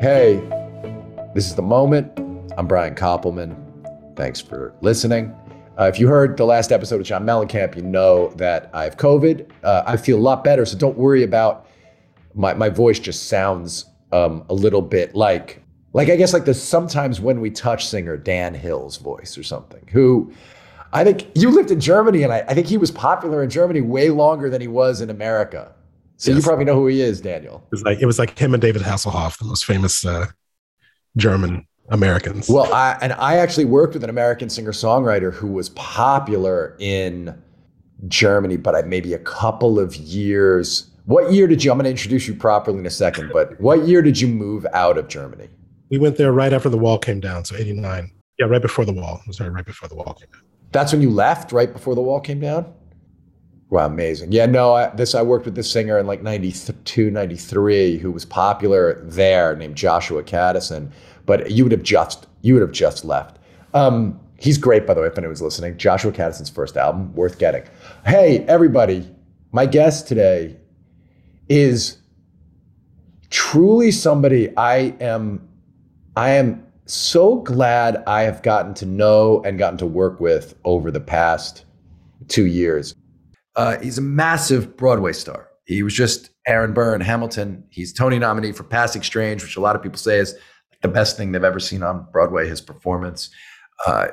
Hey, this is the moment. I'm Brian Koppelman. Thanks for listening. Uh, if you heard the last episode of John Mellencamp, you know that I have COVID. Uh, I feel a lot better, so don't worry about my my voice. Just sounds um, a little bit like like I guess like the sometimes when we touch singer Dan Hill's voice or something. Who I think you lived in Germany, and I, I think he was popular in Germany way longer than he was in America. So yes. you probably know who he is, Daniel. It was like it was like him and David Hasselhoff, the most famous uh, German Americans. Well, I, and I actually worked with an American singer songwriter who was popular in Germany, but I maybe a couple of years. What year did you? I'm going to introduce you properly in a second, but what year did you move out of Germany? We went there right after the wall came down, so '89. Yeah, right before the wall. Was right before the wall came down. That's when you left, right before the wall came down. Wow, amazing. Yeah, no, I, this I worked with this singer in like 92, 93 who was popular there named Joshua Kadison but you would have just you would have just left. Um, he's great, by the way, if anyone's listening. Joshua Kadison's first album, worth getting. Hey, everybody, my guest today is truly somebody I am I am so glad I have gotten to know and gotten to work with over the past two years. Uh, he's a massive Broadway star. He was just Aaron Burr in Hamilton. He's Tony nominee for Passing Strange, which a lot of people say is the best thing they've ever seen on Broadway. His performance. Uh,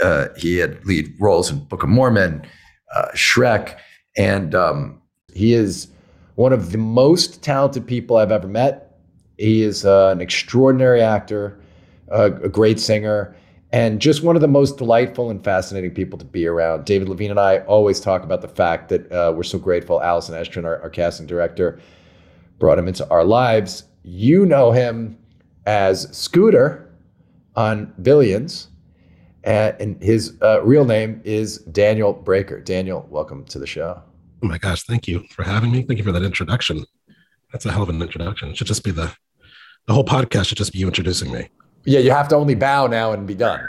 uh, he had lead roles in Book of Mormon, uh, Shrek, and um, he is one of the most talented people I've ever met. He is uh, an extraordinary actor, a great singer, and just one of the most delightful and fascinating people to be around. David Levine and I always talk about the fact that uh, we're so grateful. Allison Estrin, our, our casting director, brought him into our lives. You know him as Scooter on Billions. And his uh, real name is Daniel Breaker. Daniel, welcome to the show. Oh my gosh, thank you for having me. Thank you for that introduction. That's a hell of an introduction. It should just be the the whole podcast should just be you introducing me. Yeah, you have to only bow now and be done.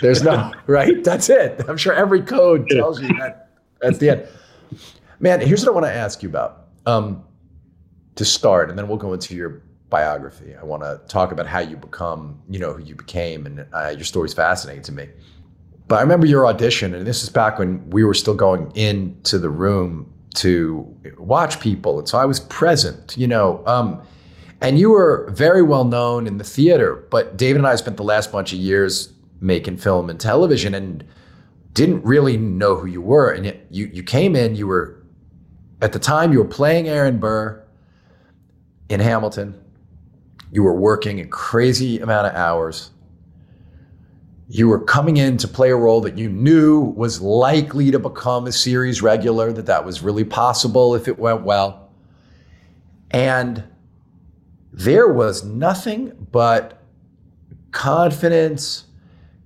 There's no right. That's it. I'm sure every code tells you that. That's the end. Man, here's what I want to ask you about. Um, to start, and then we'll go into your biography. I want to talk about how you become, you know, who you became, and uh, your story's fascinating to me. But I remember your audition, and this is back when we were still going into the room to watch people, and so I was present, you know. Um, and you were very well known in the theater, but David and I spent the last bunch of years making film and television, and didn't really know who you were. And yet you you came in, you were at the time you were playing Aaron Burr in Hamilton you were working a crazy amount of hours. You were coming in to play a role that you knew was likely to become a series regular, that that was really possible if it went well. And there was nothing but confidence,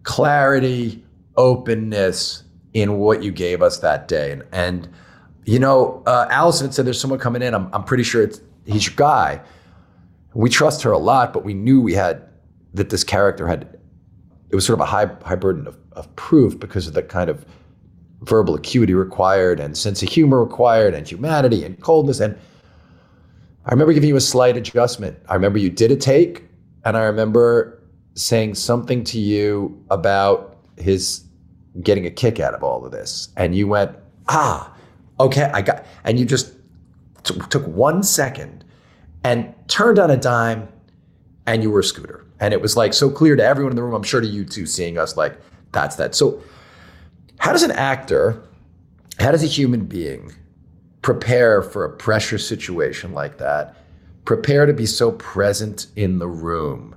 clarity, openness in what you gave us that day. And, and you know, uh, Allison said there's someone coming in. I'm, I'm pretty sure it's, he's your guy. We trust her a lot, but we knew we had that this character had it was sort of a high high burden of, of proof because of the kind of verbal acuity required and sense of humor required and humanity and coldness. And I remember giving you a slight adjustment. I remember you did a take, and I remember saying something to you about his getting a kick out of all of this. And you went, ah, okay, I got, and you just t- took one second and turned on a dime and you were a scooter. And it was like so clear to everyone in the room, I'm sure to you too, seeing us like, that's that. So, how does an actor, how does a human being prepare for a pressure situation like that? Prepare to be so present in the room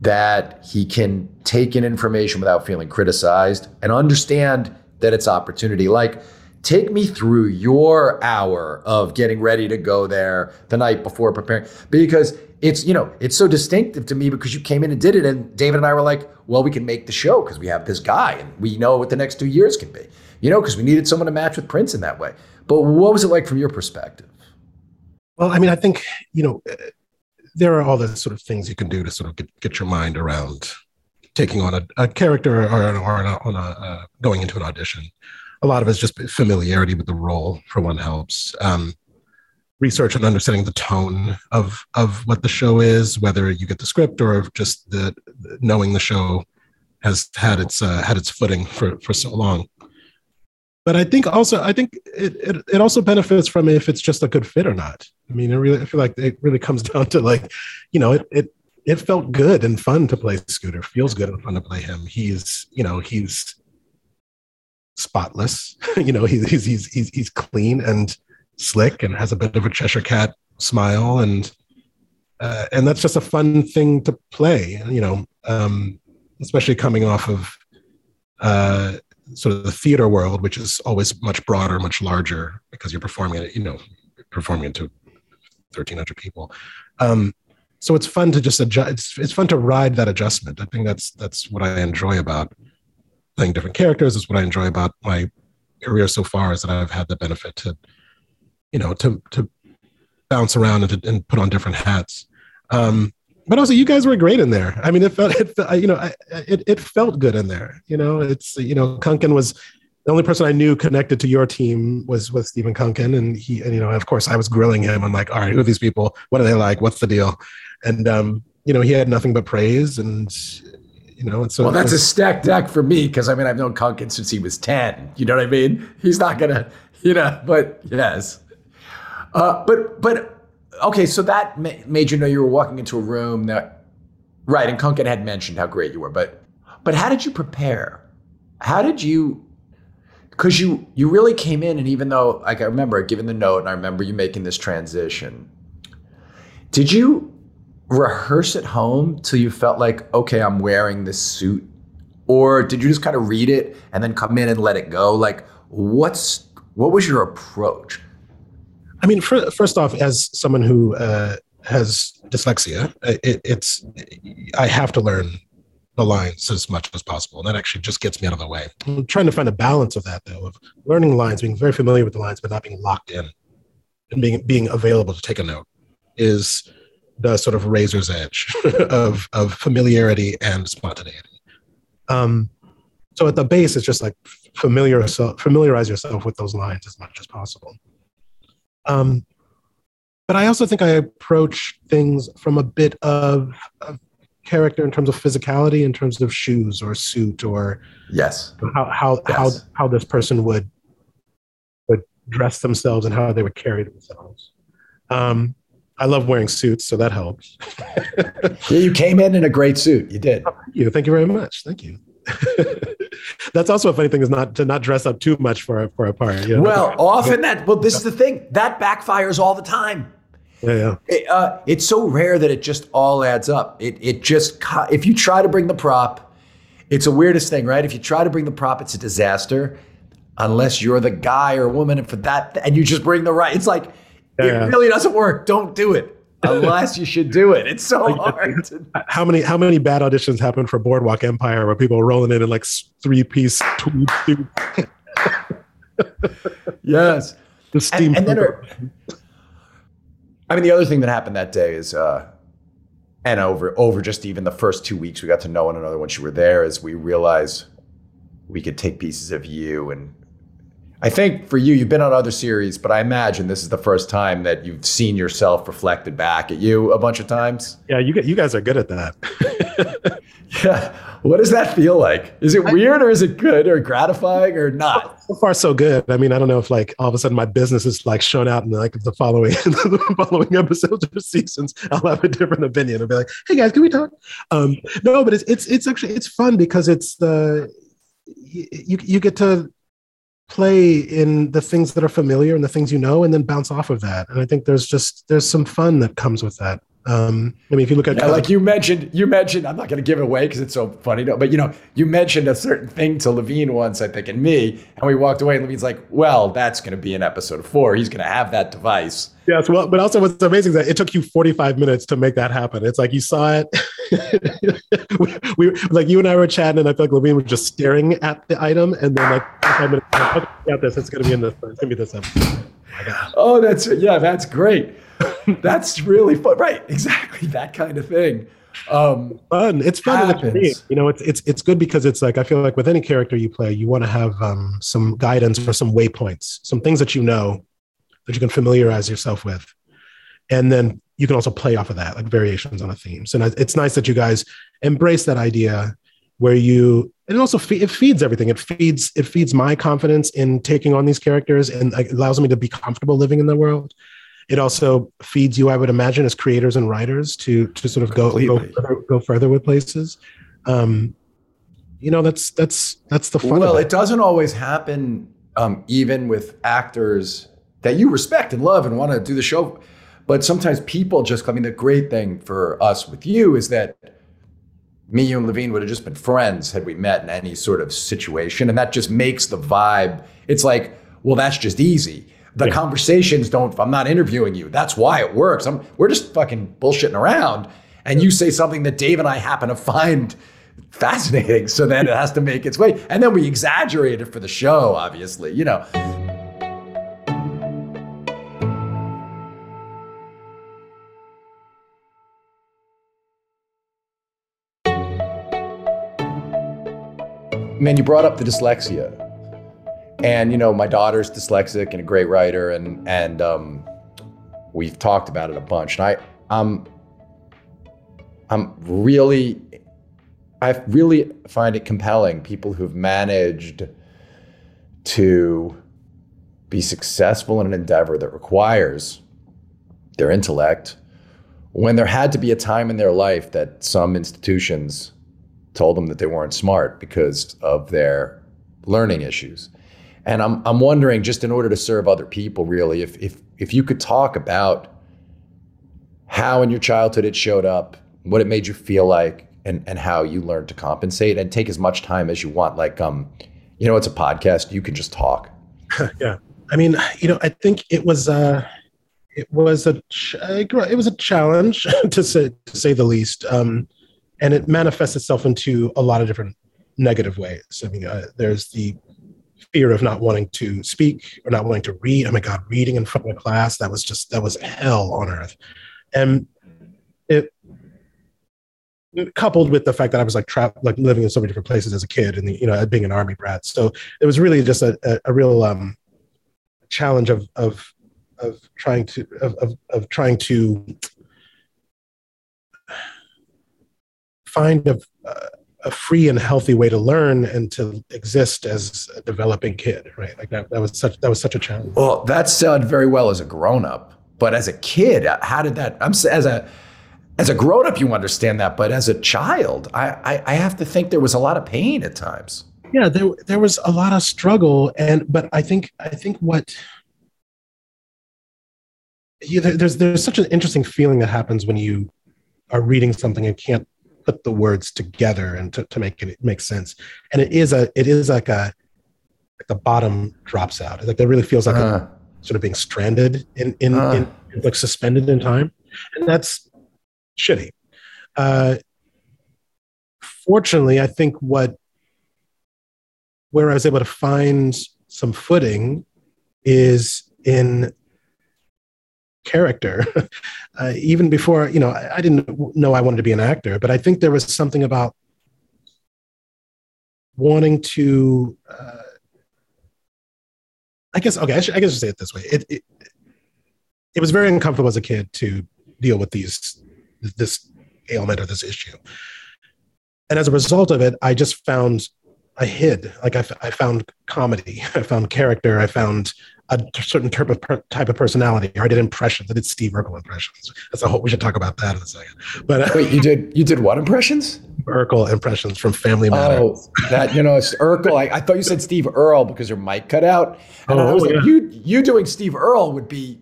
that he can take in information without feeling criticized and understand that it's opportunity. Like, Take me through your hour of getting ready to go there the night before preparing because it's you know it's so distinctive to me because you came in and did it and David and I were like well we can make the show because we have this guy and we know what the next two years can be you know because we needed someone to match with Prince in that way but what was it like from your perspective well I mean I think you know there are all the sort of things you can do to sort of get, get your mind around taking on a, a character or, or, on a, uh, going into an audition a lot of it's just familiarity with the role for one helps. Um, research and understanding the tone of of what the show is, whether you get the script or just the knowing the show has had its uh, had its footing for for so long. But I think also I think it, it it also benefits from if it's just a good fit or not. I mean, I really I feel like it really comes down to like, you know, it it it felt good and fun to play Scooter. Feels good and fun to play him. He's you know he's spotless. you know he's he's he's he's clean and slick and has a bit of a Cheshire cat smile and uh, and that's just a fun thing to play. You know, um, especially coming off of uh, sort of the theater world, which is always much broader, much larger because you're performing it. You know, performing it to 1,300 people. Um, so it's fun to just adjust. It's, it's fun to ride that adjustment. I think that's that's what I enjoy about playing different characters. Is what I enjoy about my career so far is that I've had the benefit to, you know, to to bounce around and, to, and put on different hats. Um, but also, you guys were great in there. I mean, it felt, it, you know, it, it felt good in there. You know, it's, you know, Kunkin was the only person I knew connected to your team was with Stephen Kunkin. And he, and, you know, of course I was grilling him. I'm like, all right, who are these people? What are they like? What's the deal? And, um, you know, he had nothing but praise and, you know, and so well, that's was, a stacked deck for me because I mean I've known Kunkin since he was ten. You know what I mean? He's not gonna, you know. But yes, uh, but but okay, so that ma- made you know you were walking into a room that, right? And Kunkin had mentioned how great you were, but but how did you prepare? How did you? Because you you really came in, and even though like I remember giving the note, and I remember you making this transition. Did you rehearse at home till you felt like okay, I'm wearing this suit, or did you just kind of read it and then come in and let it go? Like, what's what was your approach? I mean, for, first off, as someone who uh, has dyslexia, it, it's I have to learn the lines as much as possible. And that actually just gets me out of the way. I'm trying to find a balance of that, though, of learning lines, being very familiar with the lines, but not being locked in, and being being available to take a note is the sort of razor's edge of of familiarity and spontaneity. Um, so at the base, it's just like familiar familiarize yourself with those lines as much as possible. Um, but I also think I approach things from a bit of, of, character in terms of physicality, in terms of shoes or suit, or yes, how how yes. how how this person would would dress themselves and how they would carry themselves. Um, I love wearing suits, so that helps. yeah, you came in in a great suit. You did. Oh, thank you. Thank you very much. Thank you. That's also a funny thing is not to not dress up too much for a, for a party. You know? Well, often that well, this is the thing that backfires all the time. Yeah, yeah. It, uh, it's so rare that it just all adds up. It it just if you try to bring the prop, it's a weirdest thing, right? If you try to bring the prop, it's a disaster. Unless you're the guy or woman, and for that, and you just bring the right. It's like yeah, it really doesn't work. Don't do it unless you should do it. It's so hard. To... How many how many bad auditions happened for Boardwalk Empire where people are rolling in in like three piece tweed yes, the steam. And, and then, are, I mean, the other thing that happened that day is, uh, and over over just even the first two weeks, we got to know one another once you were there. Is we realized we could take pieces of you and I think for you, you've been on other series, but I imagine this is the first time that you've seen yourself reflected back at you a bunch of times. Yeah, you you guys are good at that. yeah. What does that feel like? Is it weird or is it good or gratifying or not? So far, so good. I mean, I don't know if like all of a sudden my business is like shown out in like the following the following episodes or seasons. I'll have a different opinion. I'll be like, hey guys, can we talk? Um, no, but it's it's it's actually it's fun because it's the you you get to play in the things that are familiar and the things you know and then bounce off of that. And i think there's just there's some fun that comes with that um, I mean, if you look at yeah, like you mentioned, you mentioned, I'm not going to give it away because it's so funny, but you know, you mentioned a certain thing to Levine once, I think, and me, and we walked away, and Levine's like, "Well, that's going to be in episode four. He's going to have that device." Yes, well, but also what's amazing is that it took you 45 minutes to make that happen. It's like you saw it. we, we, like you and I were chatting, and I feel like Levine was just staring at the item, and then like five minutes, like, okay, got this. It's going to be in this. It's going to be this episode. Oh, oh, that's yeah, that's great. that's really fun. Right, exactly that kind of thing. Um, fun. It's fun. It's, you know, it's it's it's good because it's like I feel like with any character you play, you want to have um, some guidance or some waypoints, some things that you know that you can familiarize yourself with, and then you can also play off of that, like variations on a theme. So it's nice that you guys embrace that idea where you and it also fe- it feeds everything. It feeds it feeds my confidence in taking on these characters and allows me to be comfortable living in the world. It also feeds you, I would imagine, as creators and writers to to sort of go go further, go further with places. Um, you know, that's that's that's the fun. Well, it. it doesn't always happen, um, even with actors that you respect and love and want to do the show. But sometimes people just, I mean, the great thing for us with you is that me, you, and Levine would have just been friends had we met in any sort of situation. And that just makes the vibe, it's like, well, that's just easy. The yeah. conversations don't, I'm not interviewing you. That's why it works. I'm, we're just fucking bullshitting around. And you say something that Dave and I happen to find fascinating. So then it has to make its way. And then we exaggerate it for the show, obviously, you know. man, you brought up the dyslexia, and you know my daughter's dyslexic and a great writer, and and um, we've talked about it a bunch. And I, I'm, I'm really, I really find it compelling people who've managed to be successful in an endeavor that requires their intellect when there had to be a time in their life that some institutions told them that they weren't smart because of their learning issues. And I'm, I'm wondering, just in order to serve other people, really, if, if, if you could talk about how in your childhood it showed up, what it made you feel like, and, and how you learned to compensate and take as much time as you want. Like, um, you know, it's a podcast, you can just talk. yeah. I mean, you know, I think it was, uh, it was a, ch- it was a challenge to say, to say the least. Um, and it manifests itself into a lot of different negative ways. I mean, uh, there's the fear of not wanting to speak or not wanting to read. Oh my God, reading in front of a class, that was just, that was hell on earth. And it, coupled with the fact that I was like trapped, like living in so many different places as a kid and, the, you know, being an army brat. So it was really just a, a, a real um, challenge of, of, of trying to, of, of, of trying to find a, a free and healthy way to learn and to exist as a developing kid, right? Like that, that was such that was such a challenge. Well, that sounded very well as a grown up, but as a kid, uh, how did that? I'm as a as a grown up, you understand that, but as a child, I, I, I have to think there was a lot of pain at times. Yeah, there there was a lot of struggle, and but I think I think what yeah, there's there's such an interesting feeling that happens when you are reading something and can't put the words together and to, to make it make sense. And it is a it is like a like the bottom drops out. Like that really feels like uh, a, sort of being stranded in in, uh, in, in, like suspended in time, and that's shitty. Uh, fortunately, I think what where I was able to find some footing is in character uh, even before you know I, I, didn't know i wanted to be an actor but i think there was something about wanting to uh, i guess okay i, should, I guess I say it this way. It, it it was very uncomfortable as a kid to deal with these this ailment or this issue. And as a result of it i just found i hid. Like I, I found comedy i found character i found a certain type of per, type of personality. Or I did impressions. I did Steve Urkel impressions. That's a whole. We should talk about that in a second. But uh, wait, you did you did what impressions? Urkel impressions from Family Matters. Oh, that you know, it's Urkel. I, I thought you said Steve Earle because your mic cut out. And oh, I was yeah. like, you you doing Steve Earle would be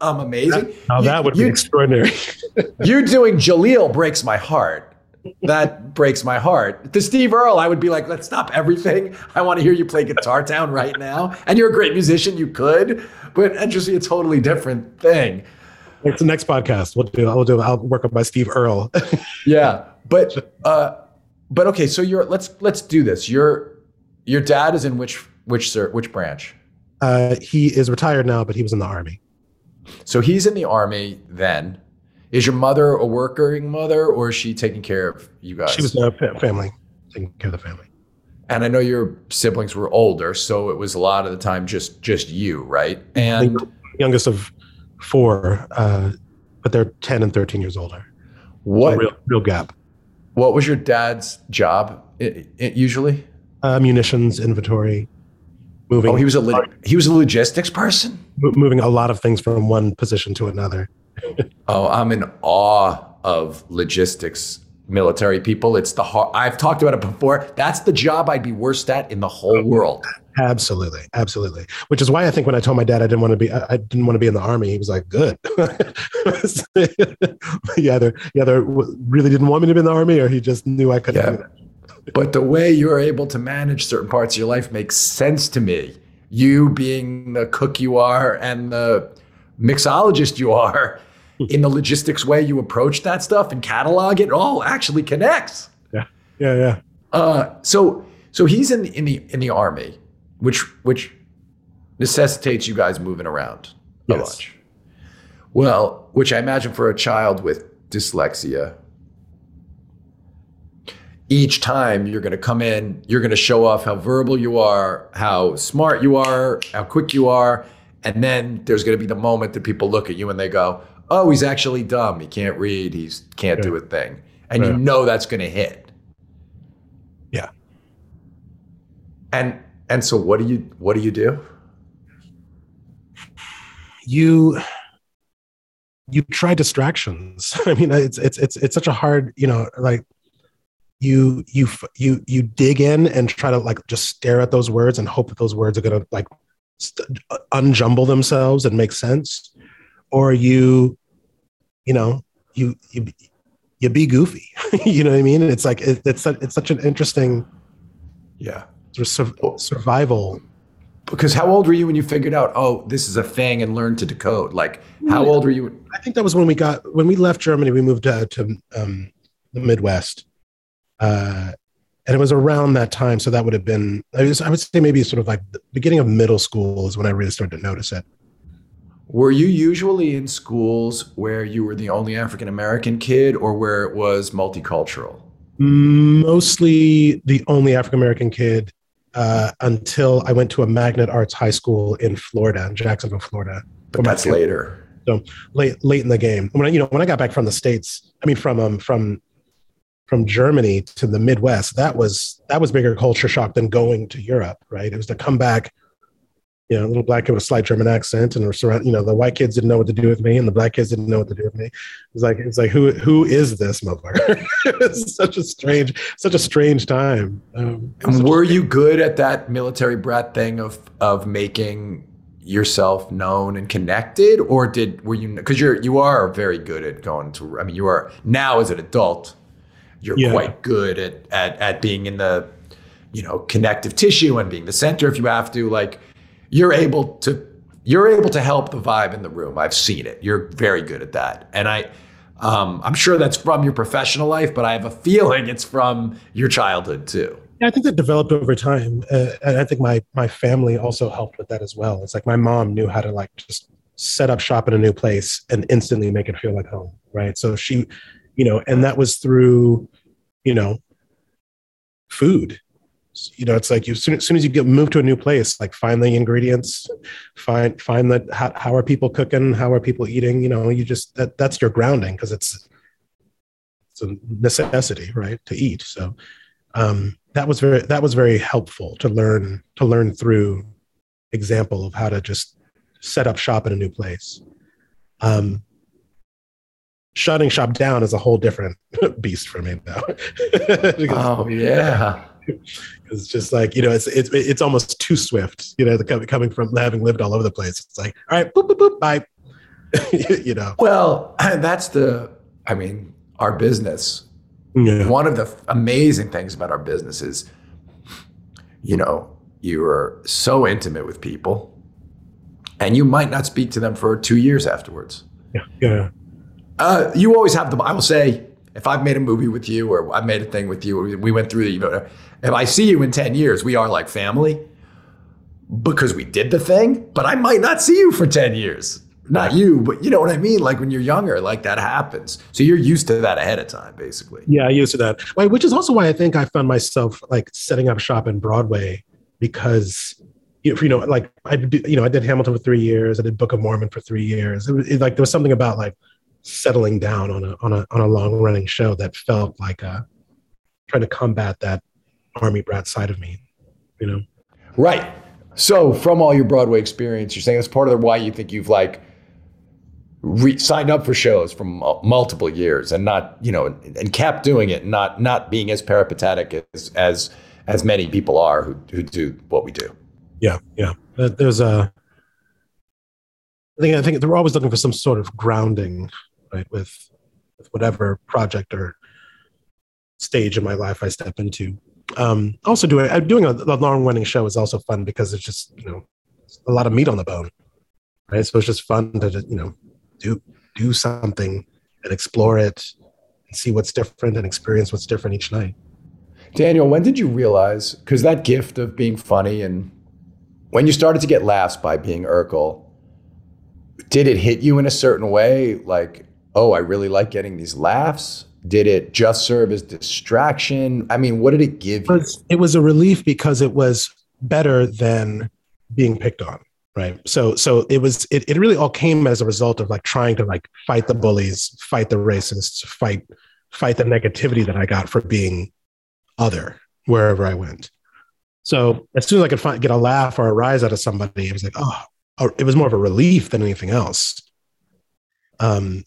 um amazing. That, now you, that would you, be extraordinary. you doing Jaleel breaks my heart that breaks my heart. To Steve Earle, I would be like, let's stop everything. I want to hear you play Guitar Town right now. And you're a great musician, you could, but interesting, a totally different thing. It's the next podcast. We'll do. I'll do. I'll work on my Steve Earle. yeah, but uh, but okay. So you're let's let's do this. Your your dad is in which which sir which branch? Uh, he is retired now, but he was in the army. So he's in the army then. Is your mother a working mother, or is she taking care of you guys? She was a family, taking care of the family. And I know your siblings were older, so it was a lot of the time just just you, right? And youngest of four, uh, but they're 10 and 13 years older. What So real, real gap. What was your dad's job i i usually? Uh, munitions inventory, moving. Oh, he was a he was a logistics person. moving a lot of things from one position to another. Oh, I'm in awe of logistics military people. It's the hard, I've talked about it before. That's the job I'd be worst at in the whole world. Absolutely, absolutely. Which is why I think when I told my dad I didn't want to be, I, didn't want to be in the army, he was like, "Good." he either he either really didn't want me to be in the army, or he just knew I couldn't Yeah. do that. But the way you're able to manage certain parts of your life makes sense to me. You being the cook you are and the mixologist you are, in the logistics way you approach that stuff and catalog it all actually connects. Yeah, yeah, yeah. Uh, so so he's in the, in the in the army, which which necessitates you guys moving around a Yes. bunch. Well, which I imagine for a child with dyslexia, each time you're going to come in, you're going to show off how verbal you are, how smart you are, how quick you are, and then there's going to be the moment that people look at you and they go, "Oh, he's actually dumb. He can't read. He can't do a thing," and you know that's going to hit. Yeah. And and so what do you what do you do? you you try distractions i mean it's it's it's it's such a hard you know like you you you you dig in and try to like just stare at those words and hope that those words are going to like st- unjumble themselves and make sense or you you know you you you be goofy you know what i mean it's like it, it's such- it's such an interesting Yeah. sort of sur- survival Because how old were you when you figured out, oh, this is a thing and learned to decode? Like, how old were you? I think that was when we got when we left Germany. We moved uh, to um, the Midwest, uh, and it was around that time. So that would have been I, was, I would say maybe sort of like the beginning of middle school is when I really started to notice it. Were you usually in schools where you were the only African American kid or where it was multicultural? Mostly the only African American kid uh, until I went to a magnet arts high school in Florida, in Jacksonville, Florida. But that's later. So late late in the game. When I, you know, when I got back from the states, I mean, from um, from from Germany to the Midwest, that was that was bigger culture shock than going to Europe. Right? It was to come back, you know, a little black kid with a slight German accent, and we're surround, you know, the white kids didn't know what to do with me, and the black kids didn't know what to do with me. It was like it's like who who is this motherfucker? it's such a strange such a strange time. Um, such a- were you good at that military brat thing of of making yourself known and connected or did were you because you're you are very good at going to i mean you are now as an adult you're Yeah. quite good at, at at being in the you know connective tissue and being the center if you have to like you're able to you're able to help the vibe in the room i've seen it you're very good at that and i um, i'm sure that's from your professional life but i have a feeling it's from your childhood too I think that developed over time, uh, and I think my my family also helped with that as well. It's like my mom knew how to like just set up shop in a new place and instantly make it feel like home, right? So she, you know, and that was through, you know, food. You know, it's like you soon, as soon as you get moved to a new place, like find the ingredients, find find that how, how are people cooking, how are people eating. You know, you just that that's your grounding because it's it's a necessity, right, to eat. So um, that was very that was very helpful to learn to learn through example of how to just set up shop in a new place. Um, shutting shop down is a whole different beast for me. Because oh yeah it's just like you know, it's it's it's almost too swift. You know, the coming coming from having lived all over the place. It's like, all right, boop boop boop, bye. you know, Well, that's the, I mean, our business. yeah, One of the amazing things about our business is, you know, you are so intimate with people and you might not speak to them for two years afterwards. yeah, yeah. Uh, you always have the, I will say, if I've made a movie with you or I've made a thing with you, we went through, the, you know, if I see you in 10 years, we are like family because we did the thing, but I might not see you for 10 years. Not you, but you know what I mean? Like when you're younger, like that happens. So you're used to that ahead of time, basically. Yeah, I used to that. Which is also why I think I found myself like setting up shop in Broadway because you know, like I, you know, I did Hamilton for three years. I did Book of Mormon for three years. It was it, like there was something about like settling down on a on a on a long running show that felt like uh, trying to combat that army brat side of me. You know, right. So, from all your Broadway experience, you're saying that's part of why you think you've like re- signed up for shows from multiple years and not, you know, and kept doing it, not not being as peripatetic as as as many people are who who do what we do. Yeah, yeah. There's a. I think I think they're always looking for some sort of grounding, right, with with whatever project or stage in my life I step into. Um, also, doing uh, doing a, a long running show is also fun because it's just you know a lot of meat on the bone, right? So it's just fun to you know do do something and explore it and see what's different and experience what's different each night. Daniel, when did you realize? Because that gift of being funny and when you started to get laughs by being Urkel, did it hit you in a certain way? Like, oh, I really like getting these laughs. Did it just serve as distraction? I mean, what did it give you? It was, a relief because it was better than being picked on right so so it was it, it really all came as a result of like trying to like fight the bullies fight the racists fight fight the negativity that i got for being other wherever i went so as soon as i could find, get a laugh or a rise out of somebody it was like oh, oh it was more of a relief than anything else um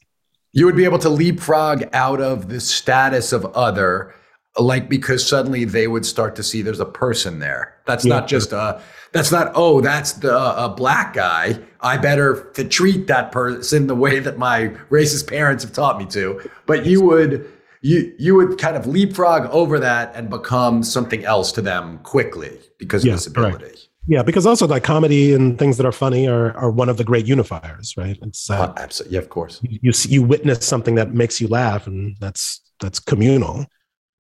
you would be able to leapfrog out of the status of other like because suddenly they would start to see there's a person there that's yeah. not just a that's not oh that's the a black guy i better to treat that person the way that my racist parents have taught me to but you would you you would kind of leapfrog over that and become something else to them quickly because yeah, of this ability right. Yeah because also like comedy and things that are funny are are one of the great unifiers right it's uh, uh, absolutely yeah of course you you witness something that makes you laugh and that's that's communal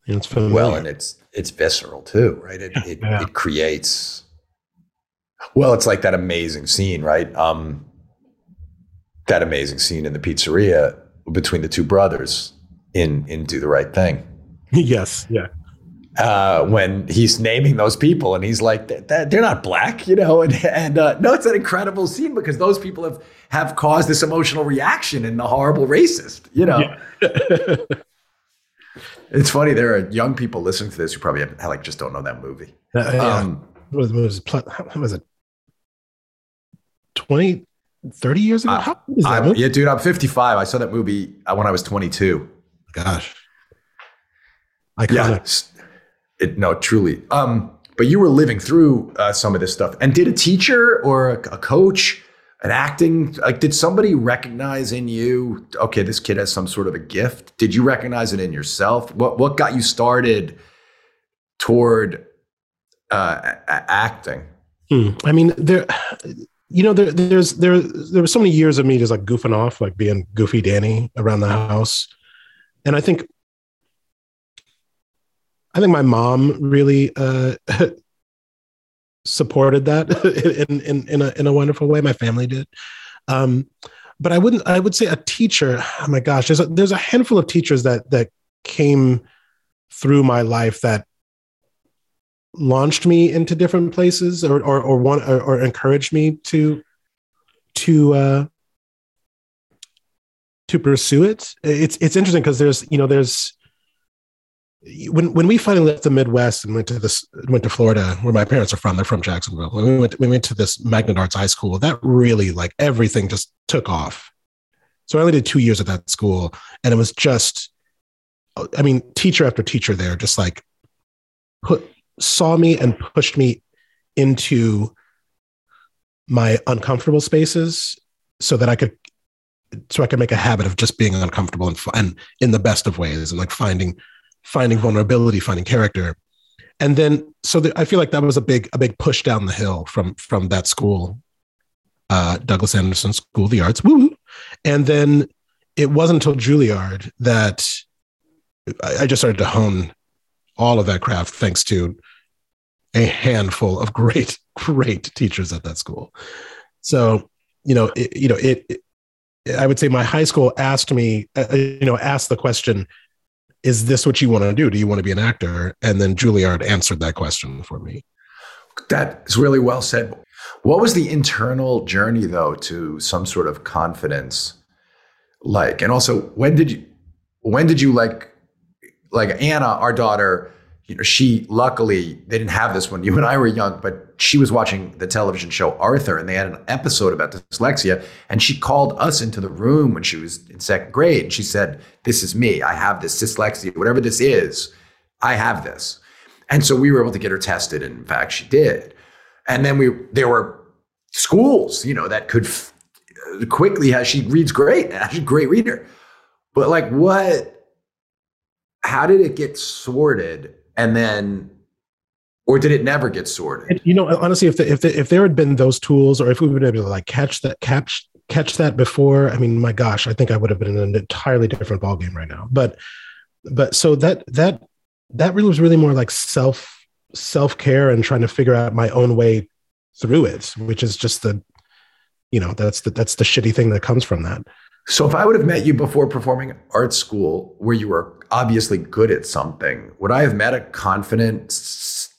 and it's familiar. Well, and it's it's visceral too, right? It yeah, it, yeah. it creates. Well, it's like that amazing scene, right? Um, that amazing scene in the pizzeria between the two brothers in in Do the Right Thing. yes, yeah. Uh, when he's naming those people and he's like, they're not black, you know, and, and uh, no, it's an incredible scene because those people have have caused this emotional reaction in the horrible racist, you know. Yeah. It's funny. There are young people listening to this who probably have, like just don't know that movie. Uh. Um, what was, what was, what was it? 20, 30 years ago? How is that I, yeah, dude, I'm 55. I saw that movie uh, when I was 22. Gosh. Iconic. Yeah. It, no, truly. Um, but you were living through uh, some of this stuff. And did a teacher or a, a coach an acting like did somebody recognize in you okay this kid has some sort of a gift did you recognize it in yourself what what got you started toward uh, acting hmm. i mean there you know there, there's there there were so many years of me just like goofing off like being goofy danny around the house and i think i think my mom really uh supported that in, in, in, a, in a wonderful way. My family did. Um, but I wouldn't, I would say a teacher, oh my gosh, there's a, there's a handful of teachers that, that came through my life that launched me into different places or, or, or one, or, or encouraged me to, to, uh, to pursue it. It's, it's interesting because there's, you know, there's, when when we finally left the Midwest and went to this went to Florida, where my parents are from, they're from Jacksonville. When we went we went to this Magnet Arts High School, that really like everything just took off. So I only did two years at that school, and it was just, I mean, teacher after teacher there, just like put saw me and pushed me into my uncomfortable spaces so that I could so I could make a habit of just being uncomfortable and, and in the best of ways and like finding finding vulnerability, finding character. And then, so the, I feel like that was a big, a big push down the hill from from that school, uh, Douglas Anderson School of the Arts. Woo! And then it wasn't until Juilliard that I, I just started to hone all of that craft, thanks to a handful of great, great teachers at that school. So, you know, it, you know, it, it I would say my high school asked me, uh, you know, asked the question, is this what you want to do? Do you want to be an actor? And then Juilliard answered that question for me. That's really well said. What was the internal journey though to some sort of confidence like? And also, when did you when did you like like Anna, our daughter, you know, she luckily they didn't have this when you and I were young, but she was watching the television show Arthur, and they had an episode about dyslexia, and she called us into the room when she was in second grade, and she said, "This is me. I have this dyslexia. Whatever this is, I have this." And so we were able to get her tested, and in fact, she did. And then we there were schools, you know, that could f- quickly. She reads great? She's a great reader, but like what? How did it get sorted? And then or did it never get sorted? You know, honestly, if the, if the, if there had been those tools, or if we would have been able to like catch that catch catch that before, I mean, my gosh, I think I would have been in an entirely different ballgame right now. But but so that that that really was really more like self self care and trying to figure out my own way through it, which is just the you know that's the that's the shitty thing that comes from that. So if I would have met you before performing art school, where you were obviously good at something, would I have met a confident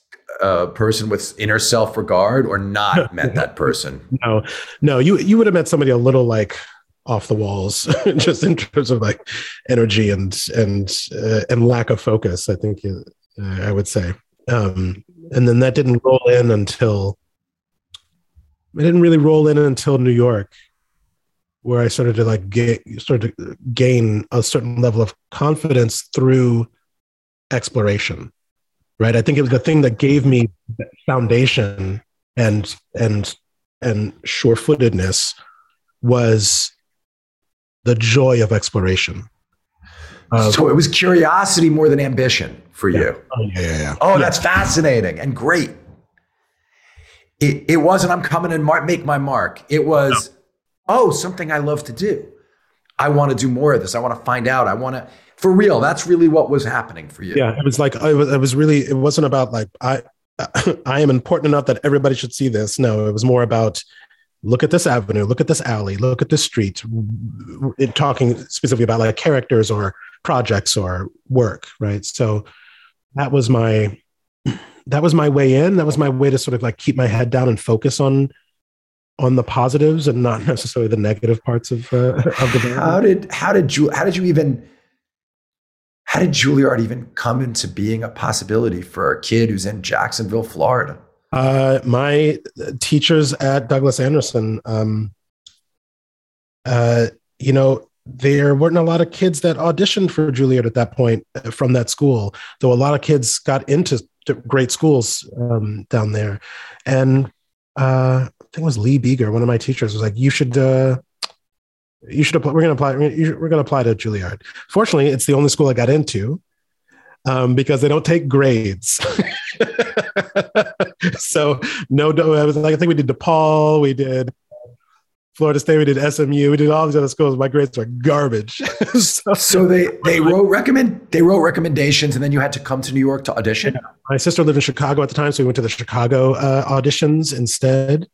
uh, person with inner self regard, or not met that person? No, no. You you would have met somebody a little like off the walls, just in terms of like energy and and uh, and lack of focus. I think uh, I would say, um, and then that didn't roll in until it didn't really roll in until New York where I started to like get started to gain a certain level of confidence through exploration. Right. I think it was the thing that gave me foundation and and and sure-footedness was the joy of exploration. Uh, so it was curiosity more than ambition for yeah. you. Oh, yeah, yeah, yeah. Oh, that's fascinating and great. It, it wasn't I'm coming and mar- make my mark. It was oh, something I love to do. I want to do more of this. I want to find out. I want to, for real. That's really what was happening for you. Yeah, it was like it was, it was really. It wasn't about like I, I am important enough that everybody should see this. No, it was more about look at this avenue, look at this alley, look at this street. It, talking specifically about like characters or projects or work, right? So that was my that was my way in. That was my way to sort of like keep my head down and focus on on the positives and not necessarily the negative parts of uh, of the band. How did how did you how did you even how did Juilliard even come into being a possibility for a kid who's in Jacksonville, Florida? Uh, my teachers at Douglas Anderson, um, uh, you know, there weren't a lot of kids that auditioned for Juilliard at that point uh, from that school, though a lot of kids got into great schools um, down there. And uh, think it was Lee Beager, one of my teachers, was like, "You should, uh, you should apply. We're going to apply. We're going to apply to Juilliard." Fortunately, it's the only school I got into um, because they don't take grades. so no, I was like, I think we did DePaul, we did Florida State, we did SMU, we did all these other schools. My grades were garbage. so, so, they they wrote recommend they wrote recommendations, and then you had to come to New York to audition. Yeah. My sister lived in Chicago at the time, so we went to the Chicago uh, auditions instead.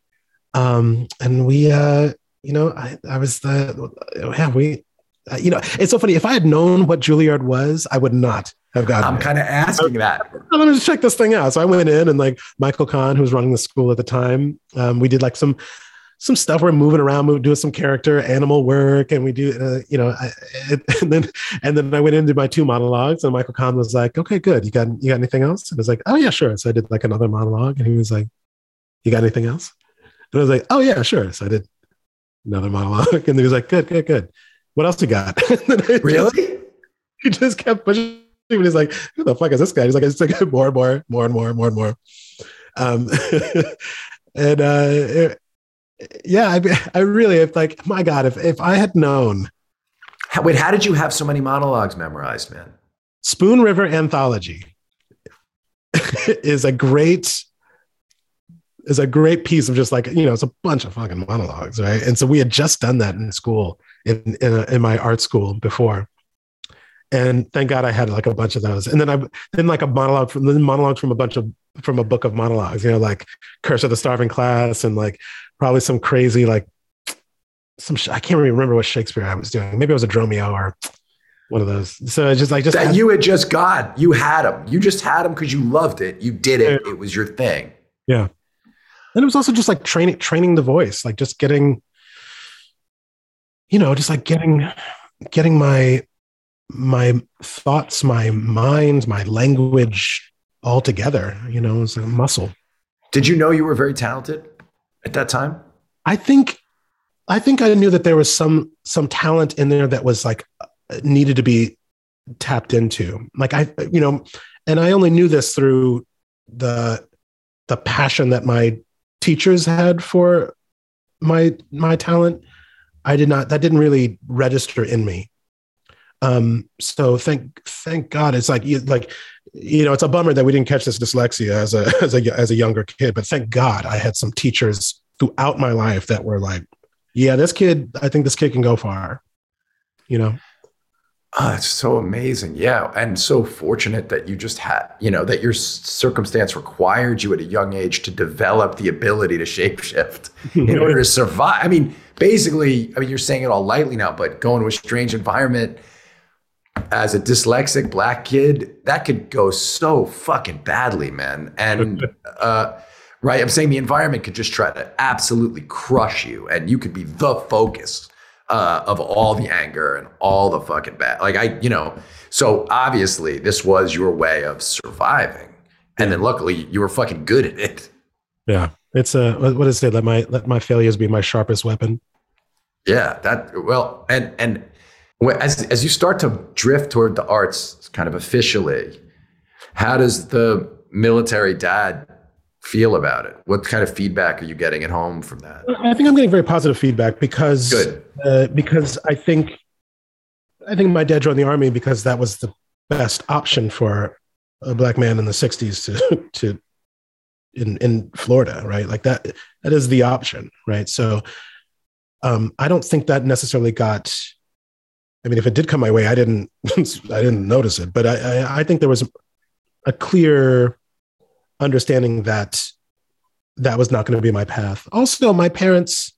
Um, and we, uh, you know, I, I was the, yeah, we, uh, you know, it's so funny. If I had known what Juilliard was, I would not have gotten. I'm kind of asking that. I wanted to check this thing out, so I went in and like Michael Kahn, who was running the school at the time, um, we did like some some stuff. We're moving around, moving, doing some character animal work, and we do, uh, you know, I, and then and then I went into my two monologues, and Michael Kahn was like, "Okay, good. You got you got anything else?" And I was like, "Oh yeah, sure." So I did like another monologue, and he was like, "You got anything else?" And I was like, oh, yeah, sure. So I did another monologue. And he was like, good, good, good. What else you got? really? Just, he just kept pushing. And he's like, who the fuck is this guy? He's like, it's like more and more, more and more, more and more. Um, and uh, yeah, I, I really, if like, my God, if, if I had known. How, wait, how did you have so many monologues memorized, man? Spoon River Anthology is a great is a great piece of just like you know it's a bunch of fucking monologues right? And so we had just done that in school in in, a, in my art school before. And thank god i had like a bunch of those. And then i then like a monologue from the monologues from a bunch of from a book of monologues you know like curse of the starving class and like probably some crazy like some i can't really remember what shakespeare i was doing. Maybe it was a dromio or one of those. So it's just like just that had, you had just got you had them you just had them because you loved it. You did it. It was your thing. Yeah. And it was also just like training training the voice, like just getting, you know, just like getting getting my my thoughts, my mind, my language all together. You know, it's a muscle. Did you know you were very talented at that time? I think I think I knew that there was some some talent in there that was like needed to be tapped into. Like I, you know, and I only knew this through the the passion that my teachers had for my my talent. I did not. That didn't really register in me. Um, so thank thank God. It's like you like you know, it's a bummer that we didn't catch this dyslexia as a as a as a younger kid. But thank God I had some teachers throughout my life that were like, yeah, this kid. I think this kid can go far. You know. Oh, it's so amazing. Yeah. And so fortunate that you just had, you know, that your circumstance required you at a young age to develop the ability to shapeshift in order to survive. I mean, basically, I mean, you're saying it all lightly now, but going to a strange environment as a dyslexic black kid, that could go so fucking badly, man. And, uh, right, I'm saying the environment could just try to absolutely crush you and you could be the focus uh, of all the anger and all the fucking bad. Like I, you know, so obviously this was your way of surviving, and then luckily you were fucking good at it. Yeah, it's a what is it? Let my let my failures be my sharpest weapon. Yeah, that well, and and as as you start to drift toward the arts, kind of officially, how does the military dad feel about it? What kind of feedback are you getting at home from that? I think I'm getting very positive feedback because uh, because I think I think my dad joined the army because that was the best option for a black man in the 60s to to in in Florida, right? Like that that is the option, right? So um, I don't think that necessarily got I mean, if it did come my way, I didn't I didn't notice it, but I, I, I think there was a clear understanding that that was not going to be my path. Also, my parents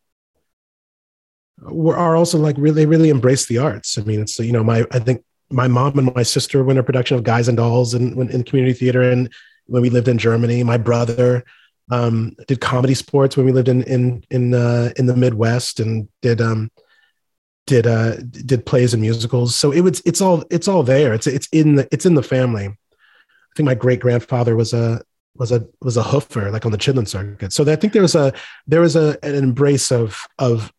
were are also like really really embrace the arts. I mean, it's you know my I think my mom and my sister were in a production of Guys and Dolls in, in community theater and when we lived in Germany. My brother um, did comedy sports when we lived in in in uh, in the Midwest and did um, did uh, did plays and musicals. So it was it's all it's all there. It's it's in the it's in the family. I think my great grandfather was a was a was a hoofer like on the Chitlin circuit. So I think there was a there was a an embrace of of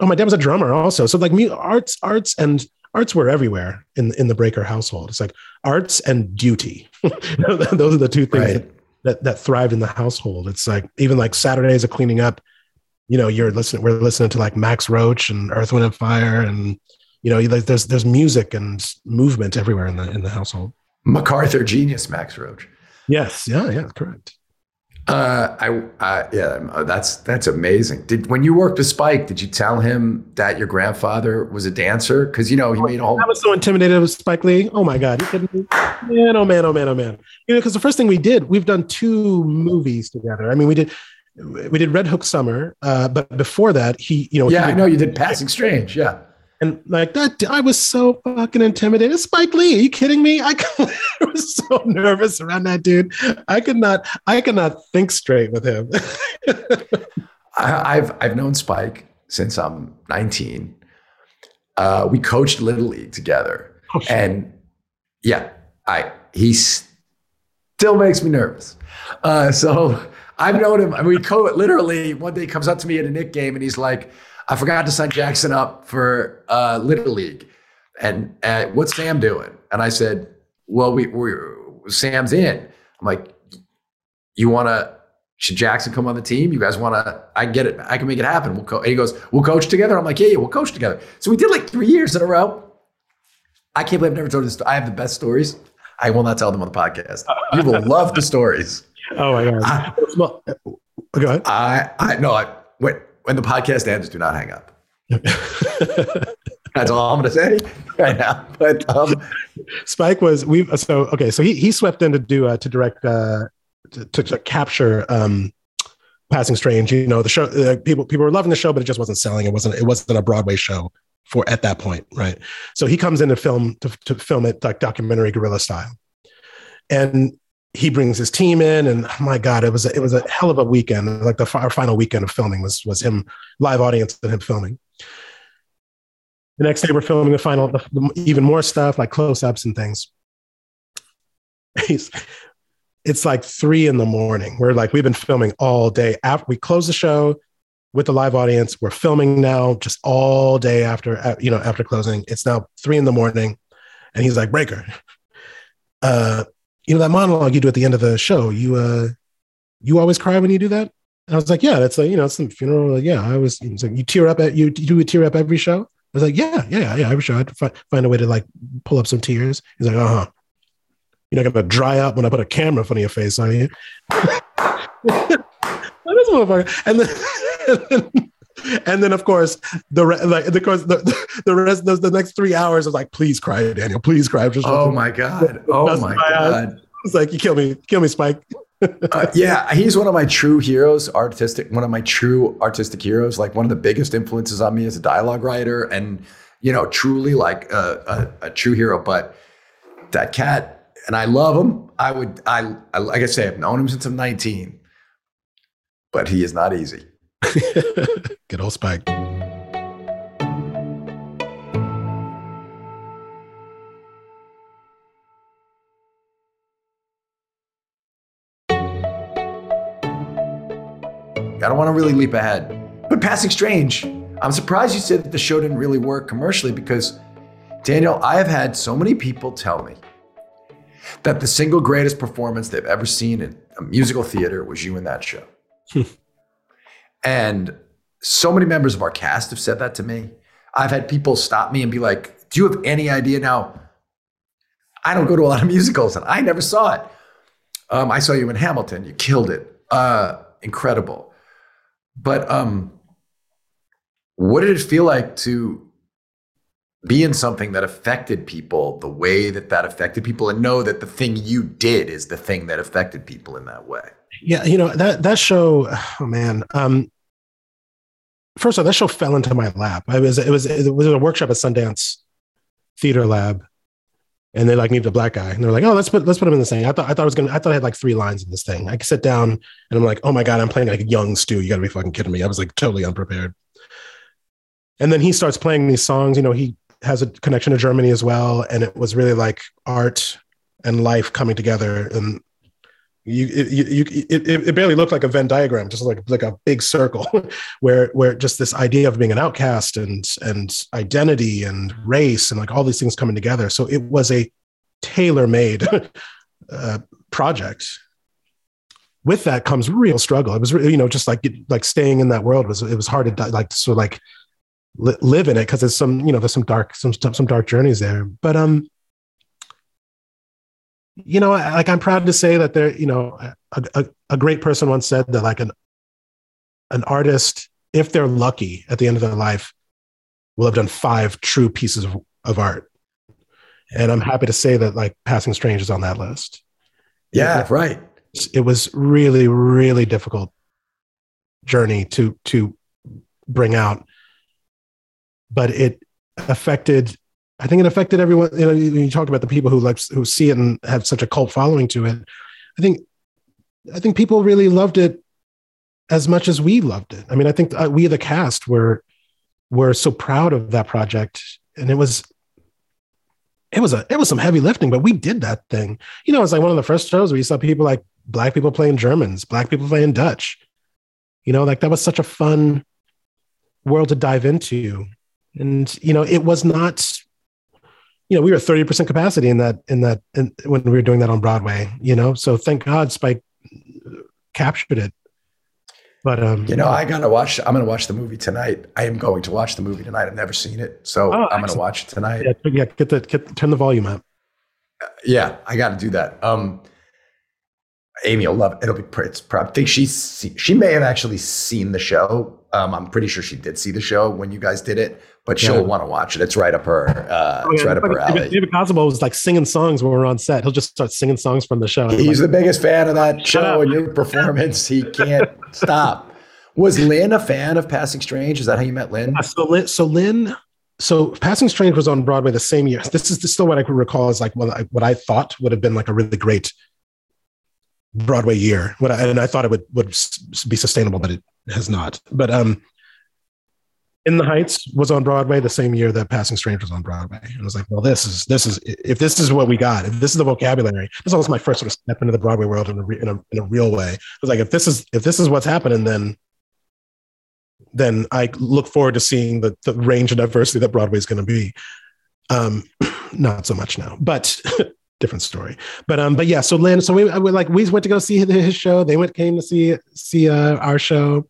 oh my dad was a drummer also. So like me arts arts and arts were everywhere in in the Breaker household. It's like arts and duty. Those are the two things right. that, that that thrived in the household. It's like even like Saturdays of cleaning up. You know, you're listening. We're listening to like Max Roach and Earth, Wind and Fire, and you know, there's there's music and movement everywhere in the in the household. MacArthur genius, Max Roach. Yes. Yeah. Yeah. Correct. Uh, I, uh, yeah, uh, that's that's amazing. Did when you worked with Spike, did you tell him that your grandfather was a dancer? Because you know he made a whole. I was so intimidated with Spike Lee. Oh my god? Man, oh man, oh man, oh man. You know, because the first thing we did, we've done two movies together. I mean, we did we did Red Hook Summer, uh, but before that, he, you know, yeah, did, I know you did Passing Strange, yeah. And like that, I was so fucking intimidated. Spike Lee, are you kidding me? I, I was so nervous around that dude. I could not, I could not think straight with him. I, have I've known Spike since I'm 19. Uh, we coached Little League together, oh, sure. and yeah, I he still makes me nervous. Uh, so I've known him. I mean, we co literally one day he comes up to me at a Knick game and he's like I forgot to sign Jackson up for uh, Little League. And uh, what's Sam doing? And I said, well, we, we Sam's in. I'm like, you want to, should Jackson come on the team? You guys want to, I get it. I can make it happen. We'll co-. he goes, we'll coach together. I'm like, yeah, yeah, we'll coach together. So we did like three years in a row. I can't believe I've never told this. I have the best stories. I will not tell them on the podcast. You will love the stories. Oh my God. I, go ahead. I, I, no, I, wait, when the podcast ends, do not hang up. That's all I'm going to say right now. But um, Spike was we so okay. So he he swept in to do uh, to direct uh, to, to, to capture um, Passing Strange. You know the show. Uh, people people were loving the show, but it just wasn't selling. It wasn't it wasn't a Broadway show for at that point, right? So he comes in to film to, to film it like documentary guerrilla style, and he brings his team in, and oh my God, it was a, it was a hell of a weekend. Like the our final weekend of filming was was him live audience and him filming. The next day, we're filming the final, the, the, even more stuff like close ups and things. He's, it's like three in the morning. We're like, we've been filming all day. After we close the show with the live audience, we're filming now just all day after, you know, after closing. It's now three in the morning. And he's like, Breaker, uh, you know, that monologue you do at the end of the show, you, uh, you always cry when you do that? And I was like, yeah, that's like, you know, it's some funeral. Like, yeah, I was, like, you tear up at, you, do a tear up every show? I was like, yeah, yeah, yeah, every show. I had to find, find a way to like pull up some tears. He's like, uh huh. You're not to dry up when I put a camera in front of your face, are you? and then, and then of course the re- like of course the, the rest the, the next three hours is like please cry Daniel. Please cry. Just oh my god. Oh my god. It's like you kill me kill me Spike. Uh, yeah he's one of my true heroes artistic one of my true artistic heroes. Like one of the biggest influences on me as a dialogue writer and you know truly like a, a, a true hero. But that cat and I love him. I would I, I like I say I've known him since I'm 19 but he is not easy Good old Spike. I don't want to really leap ahead. But Passing Strange, I'm surprised you said that the show didn't really work commercially because, Daniel, I have had so many people tell me that the single greatest performance they've ever seen in a musical theater was you in that show. And so many members of our cast have said that to me. I've had people stop me and be like, Do you have any idea now? I don't go to a lot of musicals and I never saw it. Um, I saw you in Hamilton. You killed it. Uh, incredible. But um, what did it feel like to be in something that affected people the way that that affected people and know that the thing you did is the thing that affected people in that way? Yeah, you know, that that show, oh man. Um, first of all, that show fell into my lap. I was it was it was a workshop at Sundance Theater Lab, and they like needed a black guy, and they're like, "Oh, let's put let's put him in the thing." I thought I thought I was gonna I thought I had like three lines in this thing. I could sit down, and I'm like, "Oh my god, I'm playing like a young Stew. You got to be fucking kidding me!" I was like totally unprepared. And then he starts playing these songs. You know, he has a connection to Germany as well, and it was really like art and life coming together, and you, you, you it, it barely looked like a Venn diagram, just like like a big circle, where where just this idea of being an outcast and and identity and race and like all these things coming together. So it was a tailor made uh, project. With that comes real struggle. It was you know just like like staying in that world was it was hard to like sort of like live in it because there's some you know there's some dark some some dark journeys there. But um you know, like I'm proud to say that there, you know, a, a, a, great person once said that like an an artist, if they're lucky at the end of their life, will have done five true pieces of, of art. And I'm happy to say that like Passing Strange is on that list. Yeah, it, right. It was really, really difficult journey to to bring out, but it affected I think it affected everyone. You know, you talk about the people who like who see it and have such a cult following to it. I think, I think people really loved it as much as we loved it. I mean, I think uh, we the cast were were so proud of that project, and it was it was a it was some heavy lifting, but we did that thing. You know, it's like one of the first shows where you saw people like black people playing Germans, black people playing Dutch. You know, like that was such a fun world to dive into. And you know, it was not you know, we were 30% capacity in that, in that, in, when we were doing that on Broadway, you know? So thank God Spike captured it. But, um, you know, I gotta watch, I'm gonna watch the movie tonight. I am going to watch the movie tonight. I've never seen it. So oh, I'm gonna watch it tonight. Yeah, yeah, get the, get, turn the volume up. Uh, yeah, I gotta do that. Um, Amy will love it. It'll be, it's probably, I think she's, she may have actually seen the show. Um, I'm pretty sure she did see the show when you guys did it but she'll want to watch it. It's right up her. Uh, oh, yeah. It's right up her alley. David Cosmo was like singing songs when we are on set. He'll just start singing songs from the show. He's like, the biggest fan of that show and your performance. He can't stop. Was Lin a fan of Passing Strange? Is that how you met Lin? so Lin, so Lin, so Passing Strange was on Broadway the same year. This is still what I could recall as like what I, what I thought would have been like a really great Broadway year. What I, and I thought it would would be sustainable, but it has not. But um, in the Heights was on Broadway the same year that Passing Strange was on Broadway, and I was like, well, this is this is if this is what we got, if this is the vocabulary, this was my first sort of step into the Broadway world in a, in a, in a real way. I was like, if this is if this is what's happening, then then I look forward to seeing the, the range of diversity that Broadway is going to be. Um, not so much now, but different story. But um, but yeah. So Lin, so we, we like we went to go see his show. They went came to see see uh, our show,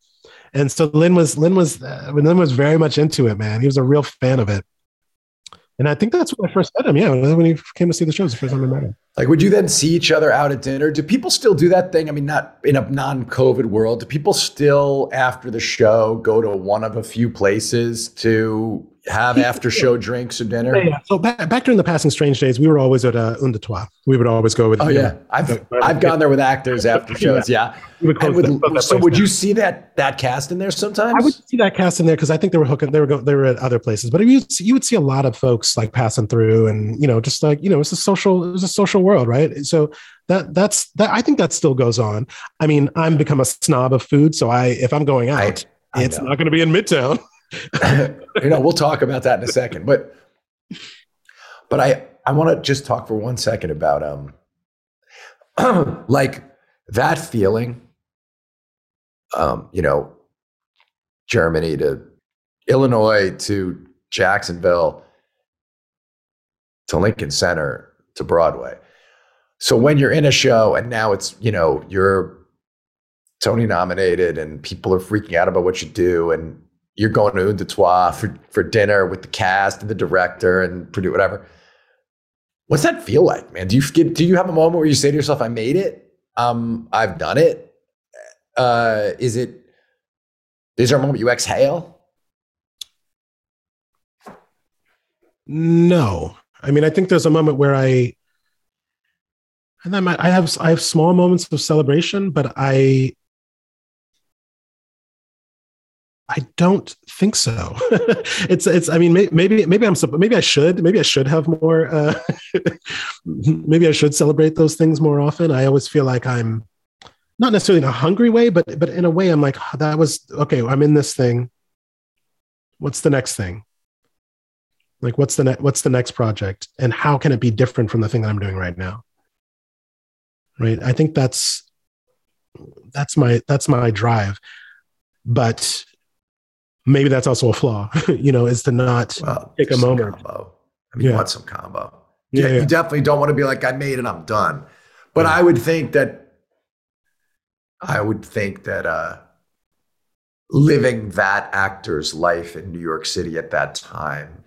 and so Lin was Lin was uh, Lin was very much into it. Man, he was a real fan of it. And I think that's when I first met him. Yeah, when he came to see the shows, the first time I met him. Like, would you then see each other out at dinner? Do people still do that thing? I mean, not in a non-COVID world. Do people still, after the show, go to one of a few places to have after show drinks or dinner? Yeah, yeah. So back, back during the passing strange days, we were always at uh, Un Deux Trois. We would always go with. Oh yeah, I've I've gone there with actors after shows. Yeah. yeah. Would, so would you see that that cast in there sometimes? I would see that cast in there because I think they were hooking. They were going. They were at other places, but you you would see a lot of folks like passing through, and you know, just like you know, it's a social. It was a social world, right? So that that's that. I think that still goes on. I mean, I'm become a snob of food, so I if I'm going out, I, I it's know. not going to be in Midtown. You know, we'll talk about that in a second. But but I I want to just talk for one second about um like that feeling. Um, you know, Germany to Illinois to Jacksonville to Lincoln Center to Broadway. So when you're in a show and now it's, you know, you're Tony nominated and people are freaking out about what you do and you're going to Deux Trois for, for dinner with the cast and the director and produce whatever. What's that feel like, man? Do you get, do you have a moment where you say to yourself, I made it? Um, I've done it. Uh, is it, is there a moment you exhale? No. I mean, I think there's a moment where I, and I might, I have, I have small moments of celebration, but I, I don't think so. it's it's. I mean, maybe maybe I'm maybe I should maybe I should have more. Uh, maybe I should celebrate those things more often. I always feel like I'm not necessarily in a hungry way, but but in a way, I'm like that was okay. I'm in this thing. What's the next thing? Like what's the ne- what's the next project, and how can it be different from the thing that I'm doing right now? Right. I think that's that's my that's my drive, but maybe that's also a flaw, you know, is to not well, take a moment. Combo. I mean, yeah. you want some combo. Yeah, yeah, you definitely don't want to be like, I made it, I'm done. But yeah. I would think that, I would think that uh, living that actor's life in New York City at that time,